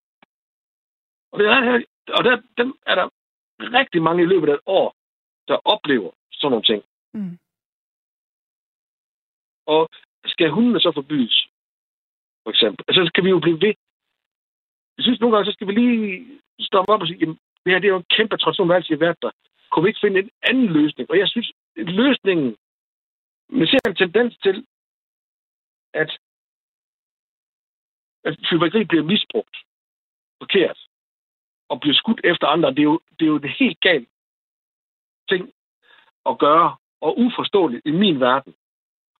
Og, det er, og der, dem er der rigtig mange i løbet af et år, der oplever sådan nogle ting. mm. Og skal hundene så forbydes? For eksempel. Altså, så kan vi jo blive ved. Jeg synes nogle gange, så skal vi lige stoppe op og sige, jamen, det her det er jo en kæmpe tradition, der altid har været der. Kunne vi ikke finde en anden løsning? Og jeg synes, løsningen, man ser en tendens til, at, at fyrværkeri bliver misbrugt forkert og bliver skudt efter andre. Det er jo, det er jo en helt gal ting at gøre, og uforståeligt i min verden.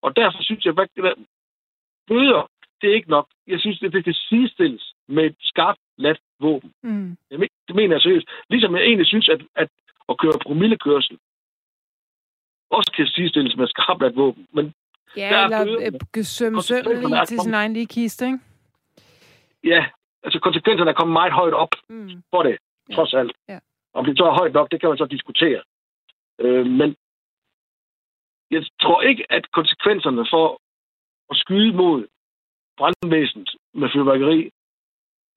Og derfor synes jeg, at bøder, det er ikke nok. Jeg synes, det, det kan sidestilles med et skarpt lat våben. Mm. Jeg men- Det mener jeg seriøst. Ligesom jeg egentlig synes, at, at at køre promillekørsel også kan sidestilles med skarpt lat våben. Men Ja, Der er eller øh, søm Konsekvenserne søm er lige til sin egen lige kiste, ikke? ja, altså konsekvenserne er kommet meget højt op Mm. for det, Ja. trods alt. Ja. Om det så er højt nok, det kan man så diskutere. Øh, men jeg tror ikke, at konsekvenserne for at skyde mod brandvæsenet med fyrværkeri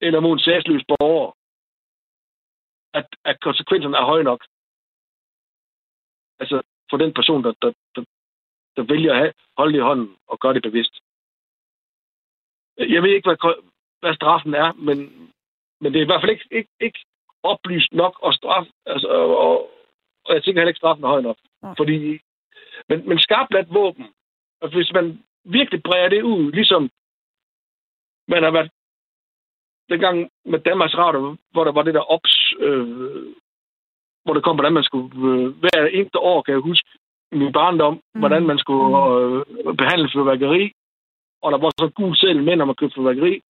eller mod en sagsløs borger, at, at konsekvenserne er høje nok. Altså for den person, der, der, der, der vælger at have, holde det i hånden og gøre det bevidst. Jeg ved ikke, hvad, hvad straffen er, men, men det er i hvert fald ikke, ikke, ikke oplyst nok og straf, altså, og, og, jeg tænker heller ikke, straffen er høj nok. Fordi, men, men skarpt våben, og hvis man virkelig bræger det ud, ligesom man har været dengang med Danmarks Radio, hvor der var det der ops, øh, hvor det kom, hvordan man skulle, øh, hver eneste år, kan jeg huske, min barndom, Mm. hvordan man skulle øh, behandle fyrværkeri, og der var så gul selv med, når man købte fyrværkeri.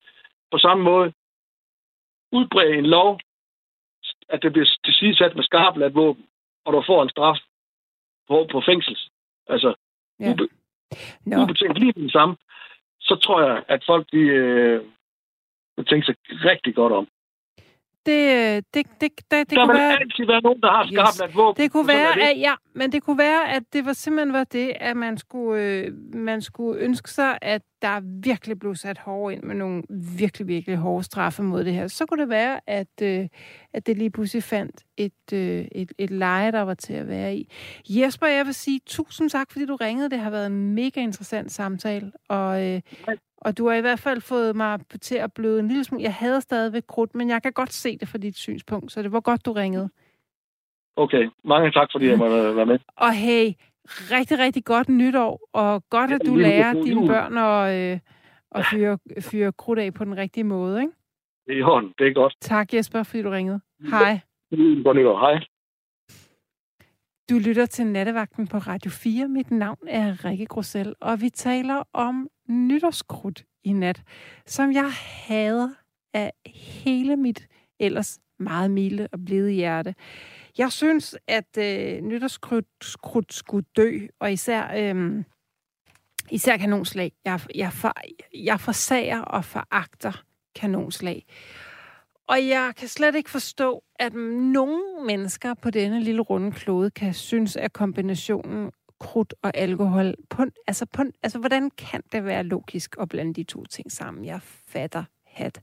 På samme måde, udbrede en lov, at det bliver tilsidesat med skarpt våben, og du får en straf på, på fængsels. Altså, Ja. ube, Nå, ubetinget lige den samme. Så tror jeg, at folk, de, øh, vil tænke sig rigtig godt om. det, øh, det, det, det, det der kunne vil være... altid være nogen, der har skarpt yes. våben. Det kunne være, det. at, ja, men det kunne være, at det var simpelthen var det, at man skulle, øh, man skulle ønske sig, at der virkelig blev sat hårdt ind med nogle virkelig, virkelig hårde straffe mod det her. Så kunne det være, at, øh, at det lige pludselig fandt et, øh, et, et leje, der var til at være i. Jesper, jeg vil sige tusind tak, fordi du ringede. Det har været en mega interessant samtale, og, øh, og du har i hvert fald fået mig til at bløde en lille smule. Jeg hader stadigvæk krudt, men jeg kan godt se det fra dit synspunkt, så det var godt, du ringede. Okay, mange tak, fordi jeg måtte være med. Og hey, rigtig, rigtig godt nytår, og godt, at Ja, du lige lærer dine jul. børn at, øh, at fyre, fyre krudt af på den rigtige måde. Ikke? Det er i orden, det er godt. Tak, Jesper, fordi du ringede. Hej. Godt nytår. Hej. Du lytter til Nattevagten på Radio 4. Mit navn er Rikke Grussel, og vi taler om nytårskrudt i nat, som jeg hader af hele mit ellers meget milde og blide hjerte. Jeg synes, at øh, nytårskrudt skulle dø, og især, øh, især kanonslag. Jeg, jeg, for, jeg forsager og foragter kanonslag. Og jeg kan slet ikke forstå, at nogle mennesker på denne lille runde klode kan synes, at kombinationen krudt og alkohol, på, altså, på, altså hvordan kan det være logisk at blande de to ting sammen? Jeg fatter hat.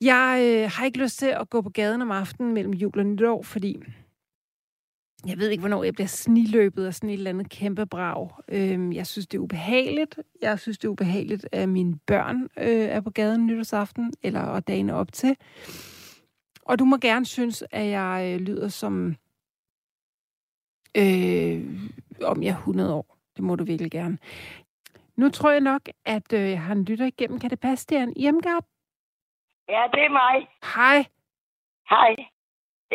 Jeg øh, har ikke lyst til at gå på gaden om aftenen mellem jul og nytår, fordi jeg ved ikke, hvornår jeg bliver sniløbet af sådan et eller andet kæmpe brag. Øhm, jeg synes, det er ubehageligt. Jeg synes, det er ubehageligt, at mine børn øh, er på gaden nytårsaften, eller og dagen op til. Og du må gerne synes, at jeg øh, lyder som øh, om jeg er 100 år. Det må du virkelig gerne. Nu tror jeg nok, at øh, jeg har en lytter igennem. Kan det passe, det er en Irmgard? Ja, det er mig. Hej. Hej.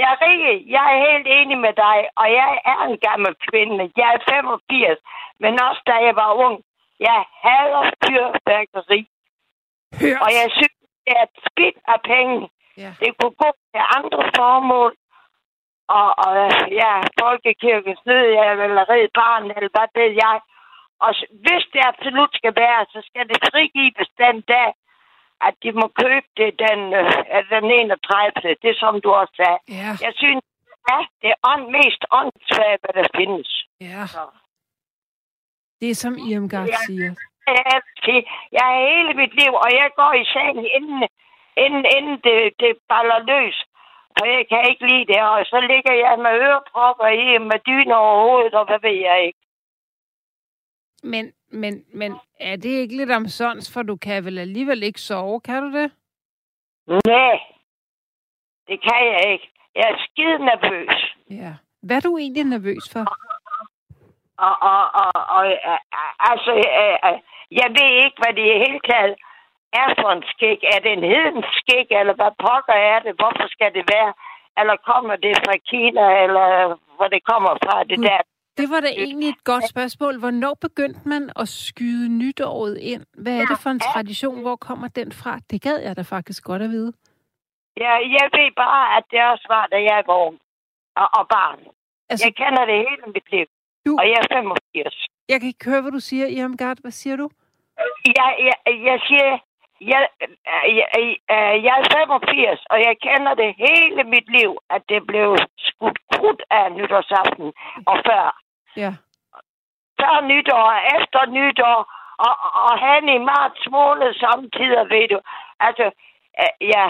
Jeg er Rikke. Jeg er helt enig med dig, og jeg er en gammel kvinde. Jeg er 85, men også da jeg var ung. Jeg hader fyrværkeri. Hørt. Og jeg synes, det er spild af penge. Ja. Det kunne gå til andre formål. Og, og ja, Folkekirkens Nødhjælp eller Red Barn, eller hvad ved jeg. Og hvis det absolut skal være, så skal det frigives den dag, at de må købe det den, øh, den 31. Det som du også sagde. Ja. Jeg synes, ja, det er ånd, mest åndssvagt, hvad der findes. ja. Så. Det er som Irmgard Ja. siger. Jeg er, jeg er hele mit liv, og jeg går i seng, inden, inden, inden det, det baller løs. For jeg kan ikke lide det, og så ligger jeg med ørepropper i, med dyne over hovedet, og hvad ved jeg ikke. Men, men, men er det ikke lidt omsonst, for du kan vel alligevel ikke sove, kan du det? Nej, det kan jeg ikke. Jeg er skide nervøs. Ja. Hvad er du egentlig nervøs for? Og, og, og, og altså, øh, jeg ved ikke, hvad det i hele taget er for en skik. Er det en hedens skik, eller hvad pokker er det? Hvorfor skal det være? Eller kommer det fra Kina, eller hvor det kommer fra, det Gud. der? Det var da egentlig et godt spørgsmål. Hvornår begyndte man at skyde nytåret ind? Hvad er det for en tradition? Hvor kommer den fra? Det gad jeg da faktisk godt at vide. Ja, jeg ved bare, at det også var, da jeg var ung og, og barn. Altså, Jeg kender det hele mit liv, Du- og jeg er 85. jeg kan ikke høre, hvad du siger, Irmgard. Hvad siger du? Jeg, jeg, jeg siger, jeg, jeg, jeg, jeg er 85, og jeg kender det hele mit liv, at det blev skudt krudt af nytårsaften og før. Ja. Før nytår og efter nytår, og, og han i marts måned samtidig, ved du. Altså, øh, ja,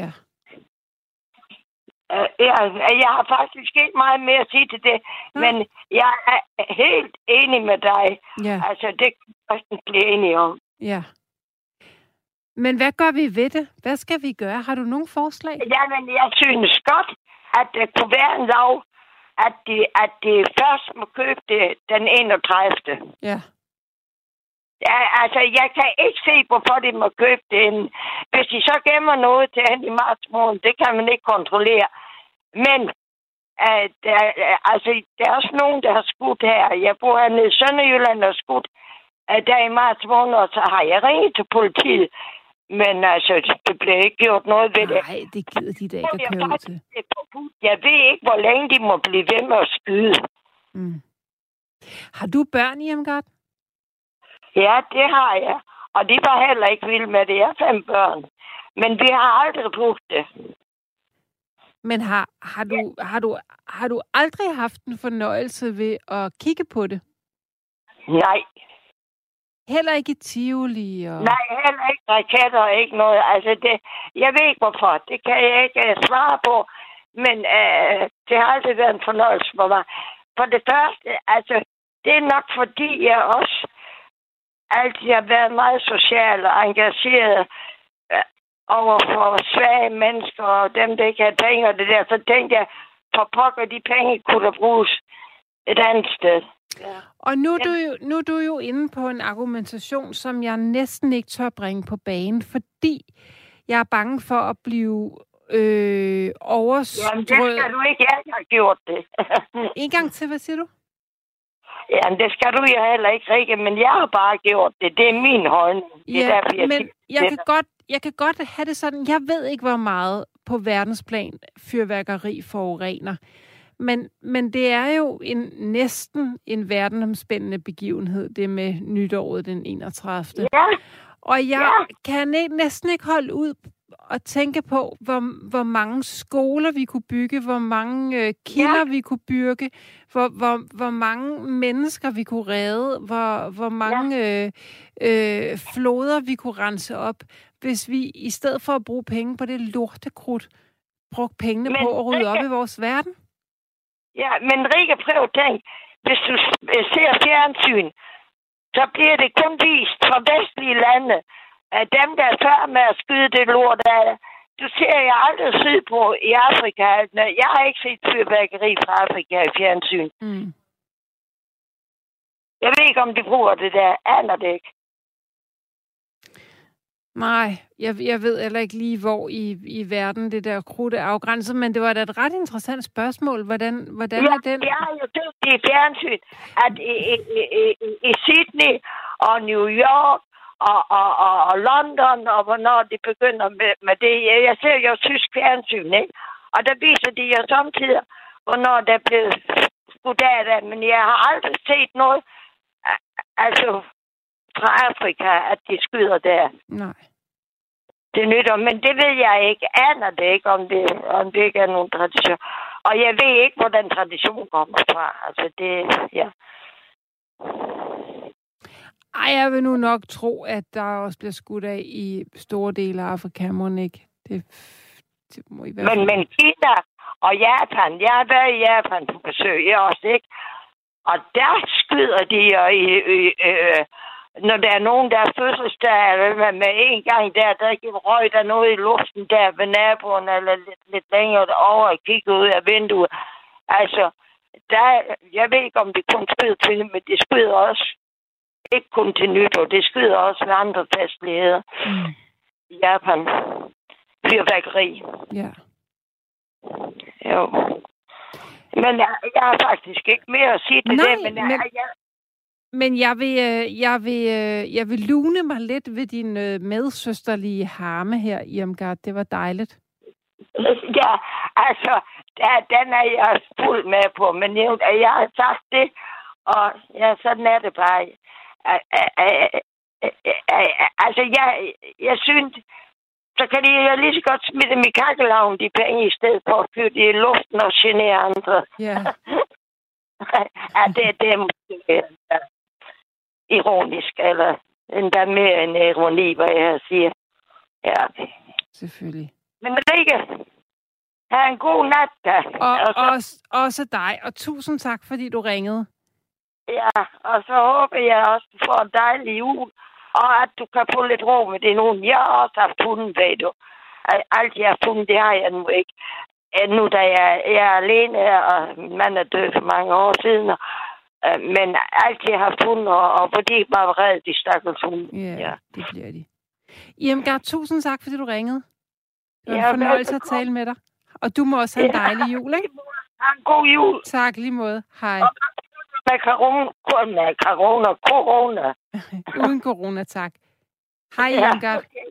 Ja. øh, jeg, jeg har faktisk ikke meget mere at sige til det, Nå. men jeg er helt enig med dig. Ja. Altså, det kan sagtens blive enige om. Ja. Men hvad gør vi ved det? Hvad skal vi gøre? Har du nogle forslag? Jamen, jeg synes godt, at det kunne være en lov, at de, at de først må købe det den 31. Ja. Ja, altså, jeg kan ikke se, hvorfor de må købe det. Hvis de så gemmer noget til hen i marts måned, det kan man ikke kontrollere. Men uh, der, uh, altså, der er også nogen, der har skudt her. Jeg bor hernede i Sønderjylland og skudt uh, der i marts måned, og så har jeg ringet til politiet. Men altså, det blev ikke gjort noget ved det. Nej, det gider de da ikke at Jeg køre ud til. Jeg ved ikke, hvor længe de må blive ved med at skyde. Mm. Har du børn, Irmgard? Ja, det har jeg. Og de var heller ikke vilde med det. Jeg har fem børn. Men vi har aldrig brugt det. Men har, har, du, har, du, har du aldrig haft en fornøjelse ved at kigge på det? Nej. Heller ikke i Tivoli? Og... Nej, heller ikke raketter og ikke noget. Altså, det, jeg ved ikke hvorfor. Det kan jeg ikke uh, svare på. Men uh, det har altid været en fornøjelse for mig. For det første, altså, det er nok fordi, jeg også altid har været meget social og engageret uh, over for svage mennesker og dem, der ikke har penge og det der. Så tænkte jeg, for pokker de penge kunne der bruges et andet sted. Ja. Og nu er, du jo, nu er du jo inde på en argumentation, som jeg næsten ikke tør bringe på banen, fordi jeg er bange for at blive øh, overstrøget. Jamen, det skal du ikke. Jeg har gjort det. (laughs) En gang til, hvad siger du? Jamen, det skal du jo heller ikke, Rikke, men jeg har bare gjort det. Det er min holdning. Det er Ja, derfor, jeg men siger jeg kan, godt, jeg kan godt have det sådan, jeg ved ikke, hvor meget på verdensplan fyrværkeri forurener. Men, men det er jo en, næsten en verdenomspændende begivenhed, det med nytåret den 31. Ja, Og jeg Ja. kan næ- næsten ikke holde ud og tænke på, hvor, hvor mange skoler vi kunne bygge, hvor mange øh, kilder ja. vi kunne bygge, hvor, hvor, hvor mange mennesker vi kunne redde, hvor, hvor mange ja. øh, øh, floder vi kunne rense op, hvis vi i stedet for at bruge penge på det lortekrudt, brugte pengene Men på at rydde op i vores verden. Ja, men Rikke, prøv at tænke. Hvis du ser fjernsyn, så bliver det kun vist fra vestlige lande. At dem, der er før med at skyde det lort af, du ser jeg aldrig sydpå i Afrika. Jeg har ikke set fyrværkeri fra Afrika i fjernsyn. Mm. Jeg ved ikke, om de bruger det der. Aner det ikke. Nej, jeg, jeg ved heller ikke lige, hvor i, i verden det der krudt er afgrænset, men det var da et ret interessant spørgsmål. Hvordan, hvordan ja, er den? Jeg har jo det i fjernsyn, at i, i, i, i Sydney og New York og, og, og, og London, og hvornår de begynder med, med det. Jeg ser jo tysk fjernsyn, ikke? Og der viser de jo samtidig, hvornår der blev skudt af men jeg har aldrig set noget, altså fra Afrika, at de skyder der. Nej. Det nytter, men det ved jeg ikke. Aner det ikke, om det, om det ikke er nogen tradition. Og jeg ved ikke, hvor den tradition kommer fra. Altså, det, ja. Ej, jeg vil nu nok tro, at der også bliver skudt af i store dele af Afrika, må ikke? Det, det må i fald... Men, men Kina og Japan, jeg har været i Japan på besøg, jeg også, ikke? Og der skyder de jo i, i, i, når der er nogen, der er fødselsdag, eller med en gang der, der røg der noget i luften der ved naboen, eller lidt, lidt længere over og kigge ud af vinduet. Altså, der, jeg ved ikke, om det kun skyder til, men det skyder også. Ikke kun til nytår, det skyder også med andre festligheder. Mm. I Japan. Fyrværkeri. Ja. Jo. Men jeg, jeg har faktisk ikke mere at sige til Nej, det, men, jeg, men... jeg, men jeg vil, øh, jeg, vil, øh, jeg vil lune mig lidt ved din øh, medsøsterlige harme her, Irmgard. Det var dejligt. (laughs) Ja, altså, der, den er jeg fuld med på, men jeg, jeg har sagt det, og ja, sådan er det bare. Altså, jeg, jeg synes, så kan de jo lige så godt smide dem i kakkelavn, de penge, i stedet for at flyve de i luften og genere andre. Ja. (laughs) ja, det, det er ja, (laughs) ironisk, eller endda mere end ironi, hvad jeg siger. Ja. Selvfølgelig. Men Rikke, have en god nat, da. Og, og så, også, også dig, og tusind tak, fordi du ringede. Ja, og så håber jeg også, du får en dejlig jul, og at du kan få lidt ro med det nu. Jeg har også haft hunden, ved du. Alt jeg har fundet, det har jeg nu ikke. Nu da jeg, jeg er alene, og min mand er død for mange år siden, og, men alt jeg har fundet, og, og fordi jeg var redde, de stakkels hunde. Ja, ja, det bliver de. Irmgard, tusind tak, fordi du ringede. Det var ja, en fornøjelse at tale med dig. Og du må også have en dejlig jul, ikke? Ha' en god jul. Tak lige måde. Hej. Og med corona, corona, corona. (laughs) Uden corona, tak. Hej, ja, Okay.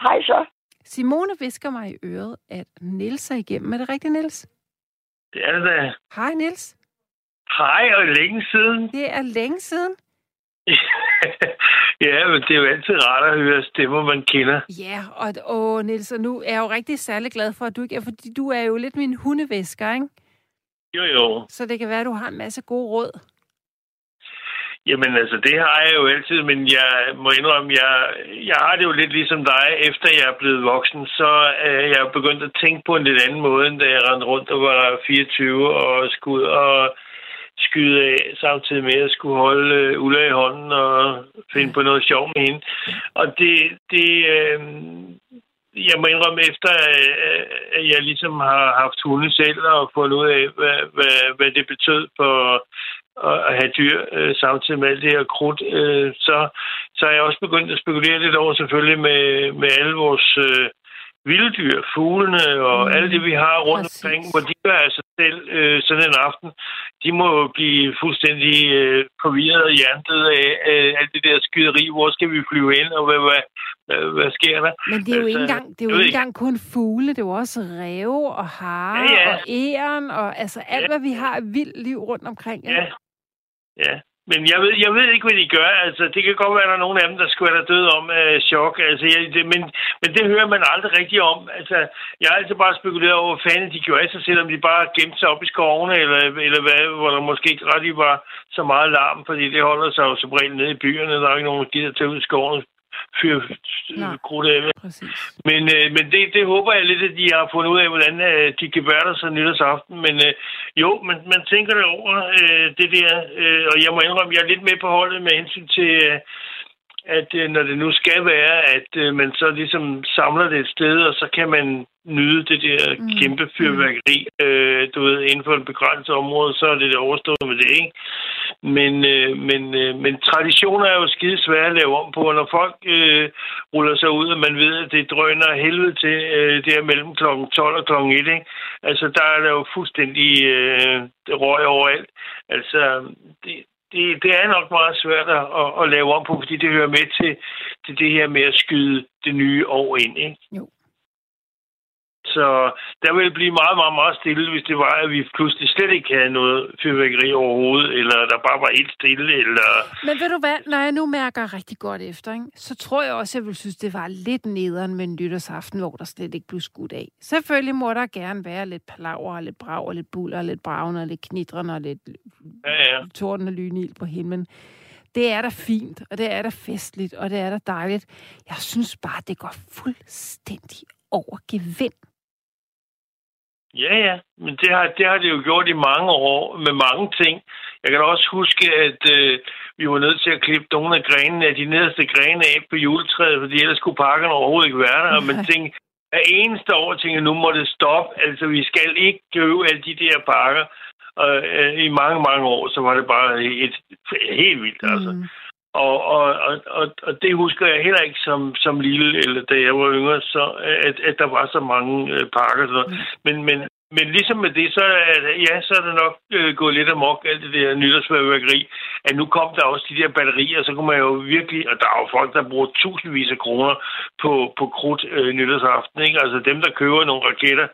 Hej så. Simone visker mig i øret, at Nils er igennem. Er det rigtigt, Nils? Det er det da. Hej, Nils. Hej, og længe siden. Det er længe siden. (laughs) ja, men det er jo altid rart at høre stemmer, man kender. Ja, og åh, Niels, og nu er jeg jo rigtig særlig glad for, at du ikke er, fordi du er jo lidt min hundevæsker, ikke? Jo, jo. Så det kan være, at du har en masse gode råd. Jamen altså, det har jeg jo altid, men jeg må indrømme, jeg, jeg har det jo lidt ligesom dig. Efter jeg er blevet voksen, så er jeg begyndt at tænke på en lidt anden måde, end da jeg rendte rundt og var 24 og skulle ud og skyde af, samtidig med at skulle holde uh, Ulla i hånden og finde på noget sjov med hende. Og det, det øh, jeg må indrømme, efter øh, at jeg ligesom har haft hunde selv og fundet ud af, hvad, hvad, hvad det betød for at have dyr øh, samtidig med alt det her krudt, øh, så, så er jeg også begyndt at spekulere lidt over selvfølgelig med, med alle vores øh, vilddyr, fuglene og mm. alt det, vi har rundt Præcis. omkring, hvor de gør altså selv øh, sådan en aften. De må jo blive fuldstændig øh, forvirret og hjertet af øh, alt det der skyderi. Hvor skal vi flyve ind, og hvad, hvad, hvad, hvad sker der? Men det er jo altså, ikke engang, det er jo ikke engang kun fugle, det er jo også ræve og hare ja, ja. og æren og altså alt, ja. hvad vi har af vildt liv rundt omkring. Ja, ja. Men jeg ved, jeg ved ikke, hvad de gør. Altså, det kan godt være, at der er nogen af dem, der skulle være død om øh, chok. Altså, jeg, det, men, men det hører man aldrig rigtigt om. Altså, jeg har altid bare spekuleret over, hvad fanden de gjorde af sig, selvom de bare gemte sig op i skovene, eller, eller hvad, hvor der måske ikke rigtig var så meget larm, fordi det holder sig jo som regel nede i byerne. Der er ikke nogen, der gider tage ud i skoven fyre krudt af. Men, øh, men det, det håber jeg lidt, at de har fundet ud af, hvordan øh, de kan bære sig nytårsaften. Men øh, jo, man, man tænker det over, øh, det der. Øh, og jeg må indrømme, jeg er lidt med på holdet med hensyn til... Øh, at øh, når det nu skal være, at øh, man så ligesom samler det et sted, og så kan man nyde det der mm. kæmpe fyrværkeri, øh, du ved, inden for et begrænset område, så er det overstået med det, ikke? Men, øh, men, øh, men traditioner er jo skide svære at lave om på, og når folk øh, ruller sig ud, og man ved, at det drøner helvede til øh, det er mellem kl. 12 og kl. 1, ikke? Altså, der er der jo fuldstændig øh, røg overalt. Altså, det, det, det er nok meget svært at, at, at lave om på, fordi det hører med til, til det her med at skyde det nye år ind, ikke? Jo. Så der ville blive meget, meget, meget stille, hvis det var, at vi pludselig slet ikke havde noget fyrværkeri overhovedet, eller der bare var helt stille, eller... Men ved du hvad, når jeg nu mærker rigtig godt efter, ikke, så tror jeg også, at jeg vil synes, det var lidt nederen med en nytårsaften, hvor der slet ikke blev skudt af. Selvfølgelig må der gerne være lidt palaver, og lidt brag, og lidt buller, og lidt braven, og lidt knitren, og lidt Ja, ja. torden og lynil på himlen. Det er da fint, og det er da festligt, og det er da dejligt. Jeg synes bare, det går fuldstændig over gevind. Ja, ja, men det har, det har det jo gjort i mange år med mange ting. Jeg kan også huske, at øh, vi var nødt til at klippe nogle af grenene af de nederste grene af på juletræet, fordi ellers kunne pakkerne overhovedet ikke være der. Og man tænkte, hver eneste år tænkte nu må det stoppe. Altså, vi skal ikke købe alle de der pakker. Og øh, i mange, mange år, så var det bare et, helt vildt, altså. Mm. Og, og, og, og, og det husker jeg heller ikke som, som lille, eller da jeg var yngre, så, at, at der var så mange øh, pakker. Så. Mm. Men, men, men ligesom med det, så er, det- ja, så er det nok øh, gået lidt amok, alt det der nytårsfyrværkeri, at nu kom der også de der batterier, så kunne man jo virkelig, og der er jo folk, der bruger tusindvis af kroner på, på krudt øh, nytårsaften, ikke? Altså dem, der køber nogle raketter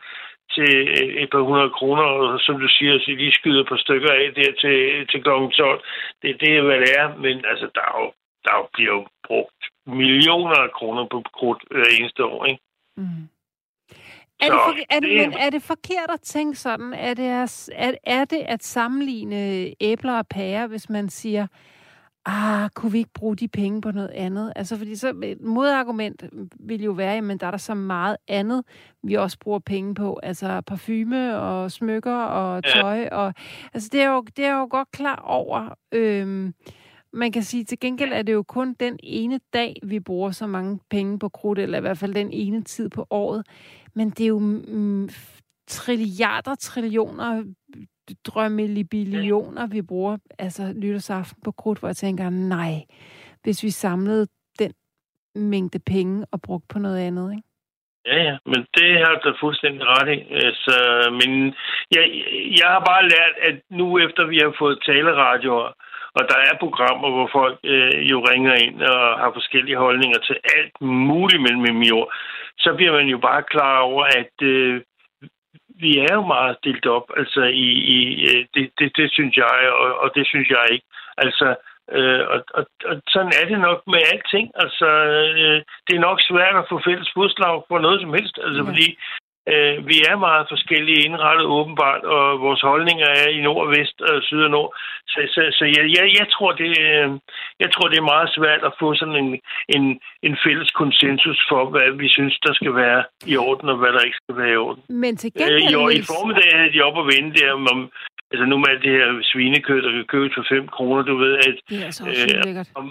til et par hundrede kroner, og som du siger, så de skyder på stykker af der til, til kl. 12. Det, det er, hvad det er, men altså, der, er jo, der er jo- bliver jo brugt millioner af kroner på krudt hver eneste år, ikke? Mm. Er det, for, er, det, det- men er det forkert at tænke sådan? Er det, er, er det at sammenligne æbler og pærer, hvis man siger, ah, kunne vi ikke bruge de penge på noget andet? Altså, fordi så et modargument vil jo være, jamen, der er der så meget andet, vi også bruger penge på. Altså, parfume og smykker og tøj. Og, altså, det er, jo, det er jo godt klar over. Øhm, man kan sige, til gengæld er det jo kun den ene dag, vi bruger så mange penge på krudt, eller i hvert fald den ene tid på året. Men det er jo mm, trilliarder, trillioner, drømmebillioner, vi bruger altså nytårsaften på krudt, hvor jeg tænker, nej, hvis vi samlede den mængde penge og brugte på noget andet, ikke? Ja, ja, men det har du fuldstændig ret i. Altså, men jeg, jeg har bare lært, at nu efter vi har fået taleradioer, og der er programmer, hvor folk øh, jo ringer ind og har forskellige holdninger til alt muligt mellem jord, så bliver man jo bare klar over, at øh, vi er jo meget delt op. Altså, i, i, øh, det, det, det synes jeg, og, og det synes jeg ikke. Altså, Øh, og, og, og sådan er det nok med alting. Altså, øh, det er nok svært at få fælles fodslag for noget som helst. Altså, ja. fordi øh, vi er meget forskellige indrettet åbenbart, og vores holdninger er i nord og vest og syd og nord. Så, så, så jeg, jeg, jeg, tror, det, øh, jeg tror, det er meget svært at få sådan en, en, en fælles konsensus for, hvad vi synes, der skal være i orden, og hvad der ikke skal være i orden. Men til Øh, gengæld, jo, i formiddag havde de op og vende der om, altså nu med alt det her svinekød, der kan købes for 5 kroner, du ved, at det er altså også øh, om,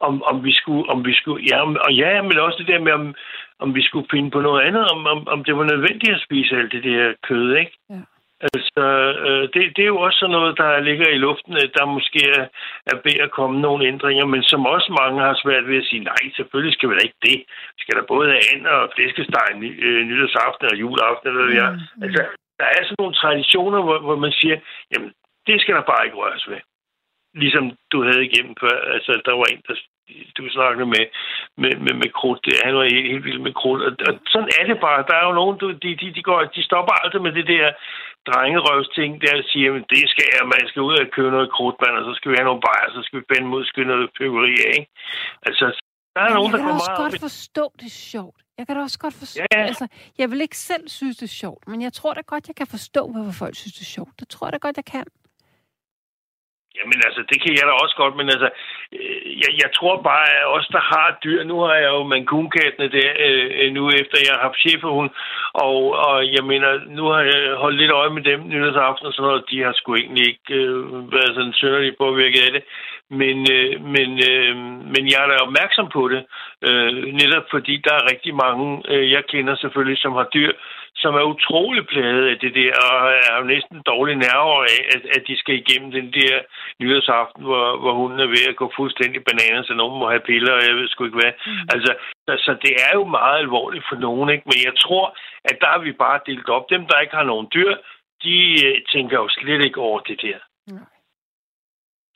om, om vi skulle, om vi skulle, ja, om, og ja, men også det der med, om, om vi skulle finde på noget andet, om, om, om det var nødvendigt at spise alt det der kød, ikke? Ja. Altså, øh, det, det er jo også sådan noget, der ligger i luften, at der måske er, er ved at komme nogle ændringer, men som også mange har svært ved at sige, nej, selvfølgelig skal vi da ikke det. Vi skal da både have and og flæskesteg ny- øh, nytårsaften og juleaften, eller hvad er. Mm, mm. Altså, der er sådan nogle traditioner, hvor, hvor man siger, jamen, det skal der bare ikke røres ved. Ligesom du havde igennem før. Altså, der var en, der du snakkede med, med, med, med krudt. Han var helt, helt vild med krudt. Og, og, sådan er det bare. Der er jo nogen, du, de, de, de, går, de stopper aldrig med det der drengerøvsting, der siger, at det skal jeg, man skal ud og købe noget krudt, man, og så skal vi have nogle bajer, så skal vi ud og skyde noget pyggeri af, ikke? Altså, der er Men nogen, jeg der kan går også meget op godt i forstå, det er sjovt. Jeg kan da også godt forstå... Ja, ja. Altså, jeg vil ikke selv synes, det er sjovt, men jeg tror da godt, jeg kan forstå, hvorfor folk synes, det er sjovt. Det tror jeg da godt, jeg kan. Jamen altså, det kan jeg da også godt, men altså, øh, jeg, jeg tror bare, at os, der har dyr, nu har jeg jo mankunkattene der, øh, øh, nu efter jeg har haft cheferhund, og, og jeg mener, nu har jeg holdt lidt øje med dem nytårsaften og sådan noget, de har sgu egentlig ikke øh, været sådan sønderligt påvirket af det, men, øh, men, øh, men jeg er da opmærksom på det, øh, netop fordi der er rigtig mange, øh, jeg kender selvfølgelig, som har dyr, som er utrolig plaget af det der, og er jo næsten dårlige nerver af, at, at de skal igennem den der nyhedsaften, hvor, hvor hunden er ved at gå fuldstændig bananer, så nogen må have piller, og jeg ved sgu ikke hvad. Mm. Altså, så, så det er jo meget alvorligt for nogen, ikke? Men jeg tror, at der har vi bare delt op. Dem, der ikke har nogen dyr, de øh, tænker jo slet ikke over det der. Mm.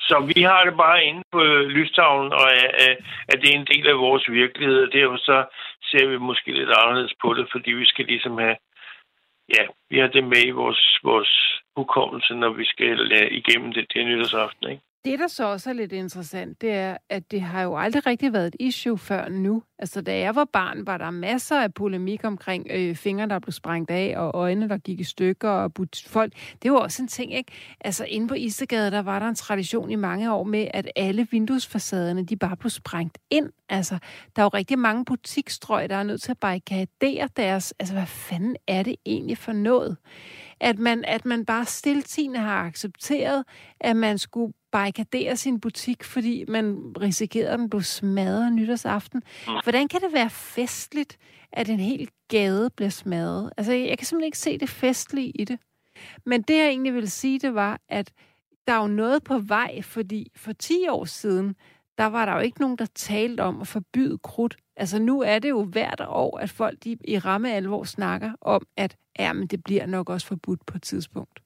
Så vi har det bare inde på lystavlen, og at, at det er en del af vores virkelighed, og derfor så ser vi måske lidt anderledes på det, fordi vi skal ligesom have ja, vi har det med i vores, vores hukommelse, når vi skal igennem det, det nytårsaften. Ikke? Det, der så også er lidt interessant, det er, at det har jo aldrig rigtig været et issue før nu. Altså, da jeg var barn, var der masser af polemik omkring øh, fingre, der blev sprængt af, og øjne, der gik i stykker, og folk. Det var også en ting, ikke? Altså, inde på Istegade, der var der en tradition i mange år med, at alle vinduesfacaderne, de bare blev sprængt ind. Altså, der er jo rigtig mange butikstrøg, der er nødt til at barrikadere deres... Altså, hvad fanden er det egentlig for noget? at man, at man bare stiltigende har accepteret, at man skulle barrikadere sin butik, fordi man risikerede, at den blev smadret nytårsaften. Hvordan kan det være festligt, at en hel gade bliver smadret? Altså, jeg kan simpelthen ikke se det festlige i det. Men det, jeg egentlig vil sige, det var, at der er jo noget på vej, fordi for 10 år siden, der var der jo ikke nogen, der talte om at forbyde krudt. Altså nu er det jo hvert år, at folk de i ramme alvor snakker om, at ja, men det bliver nok også forbudt på et tidspunkt.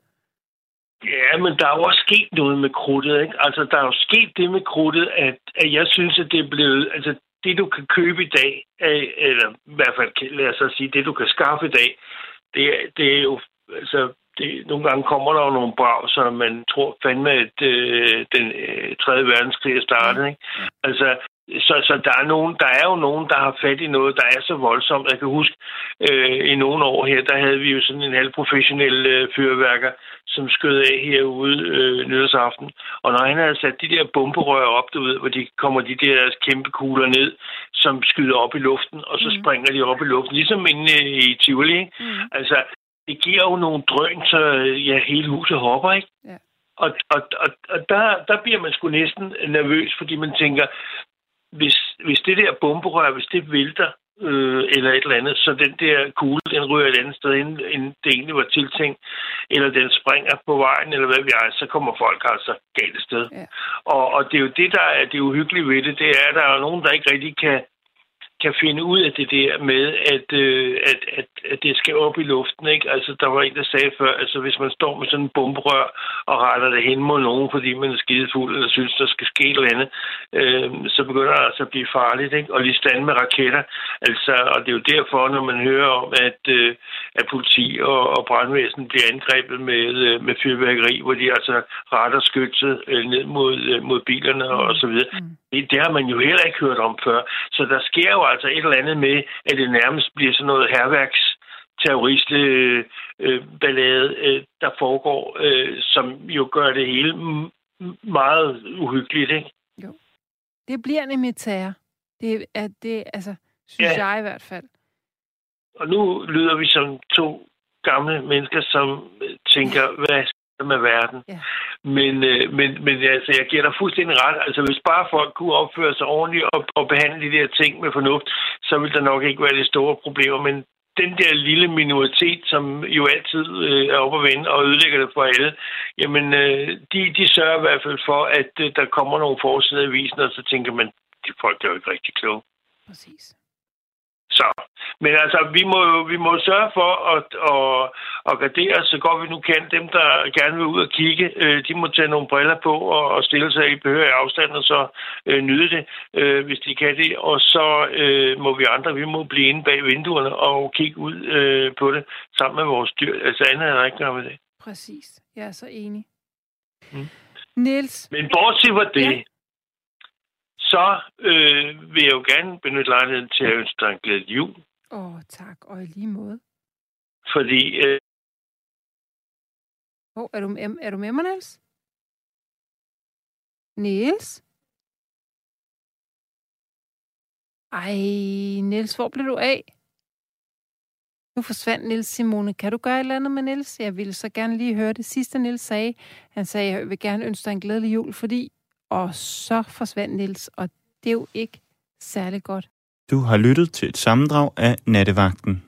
Ja, men der er jo også sket noget med krudtet, ikke? Altså, der er jo sket det med krudtet, at, at jeg synes, at det er blevet... Altså, det du kan købe i dag, eller i hvert fald, lad os sige, det du kan skaffe i dag, det, det er jo... Altså, det, nogle gange kommer der jo nogle brag, så man tror fandme, at øh, den øh, 3. verdenskrig er startet. Ikke? Altså, så, så der, er nogen, der er jo nogen, der har fat i noget, der er så voldsomt. Jeg kan huske, øh, i nogle år her, der havde vi jo sådan en halvprofessionel øh, fyrværker, som skød af herude øh, nytårsaften. Og når han havde sat de der bomberør op, du ved, hvor de kommer de der kæmpe kugler ned, som skyder op i luften, og så mm. springer de op i luften, ligesom inde i Tivoli. Mm. Altså, det giver jo nogle drøn, så ja, hele huset hopper, ikke? Ja. Og, og, og, og der, der bliver man sgu næsten nervøs, fordi man tænker, hvis, hvis det der bomberør, hvis det vælter, øh, eller et eller andet, så den der kugle, den ryger et andet sted, end, end det egentlig var tiltænkt, eller den springer på vejen, eller hvad vi er, så kommer folk altså galt sted. Ja. Og, og det er jo det, der er det uhyggelige ved det, det er, at der er nogen, der ikke rigtig kan kan finde ud af det der med, at, øh, at, at, at det skal op i luften. Ikke? Altså, der var en, der sagde før, altså hvis man står med sådan en bomberør og retter det hen mod nogen, fordi man er skidefuld eller synes, der skal ske et eller andet, øh, så begynder det altså at blive farligt. Ikke? Og lige stand med raketter. Altså, og det er jo derfor, når man hører om, at, øh, at politi og, og brandvæsen bliver angrebet med, øh, med fyrværkeri, hvor de altså retter skytset øh, ned mod, øh, mod bilerne og, og så videre. Mm. Det, det har man jo heller ikke hørt om før. Så der sker jo altså et eller andet med, at det nærmest bliver sådan noget herværks terroristballade, øh, øh, der foregår, øh, som jo gør det hele meget uhyggeligt, ikke? Jo. Det bliver nemlig terror. Det er det, altså, synes ja. jeg i hvert fald. Og nu lyder vi som to gamle mennesker, som tænker, hvad med verden. Ja. Men, øh, men, men altså, jeg giver dig fuldstændig ret. Altså, hvis bare folk kunne opføre sig ordentligt og, og behandle de der ting med fornuft, så ville der nok ikke være de store problemer. Men den der lille minoritet, som jo altid øh, er oppe at vende og ødelægger det for alle, jamen, øh, de, de sørger i hvert fald for, at øh, der kommer nogle forsider i visen, og så tænker man, de folk er jo ikke rigtig kloge. Præcis. Så, men altså, vi må, vi må sørge for at, at, at gardere så godt vi nu kan. Dem, der gerne vil ud og kigge, øh, de må tage nogle briller på og, og stille sig i behørig afstand og så øh, nyde det, øh, hvis de kan det. Og så øh, må vi andre, vi må blive inde bag vinduerne og kigge ud øh, på det sammen med vores dyr. Altså andet er der ikke noget med det. Præcis. Jeg er så enig. Mm. Niels. Men bortset fra det, ja så øh, vil jeg jo gerne benytte lejligheden til at ønske dig en glædelig jul. Åh, oh, tak. Og i lige måde. Fordi... Øh... Oh, er, du, er du med mig, Niels? Niels? Ej, Niels, hvor blev du af? Nu forsvandt Niels Simone. Kan du gøre et eller andet med Niels? Jeg ville så gerne lige høre det sidste, Niels sagde. Han sagde, jeg vil gerne ønske dig en glædelig jul, fordi... Og så forsvandt Niels, og det er jo ikke særlig godt. Du har lyttet til et sammendrag af Nattevagten.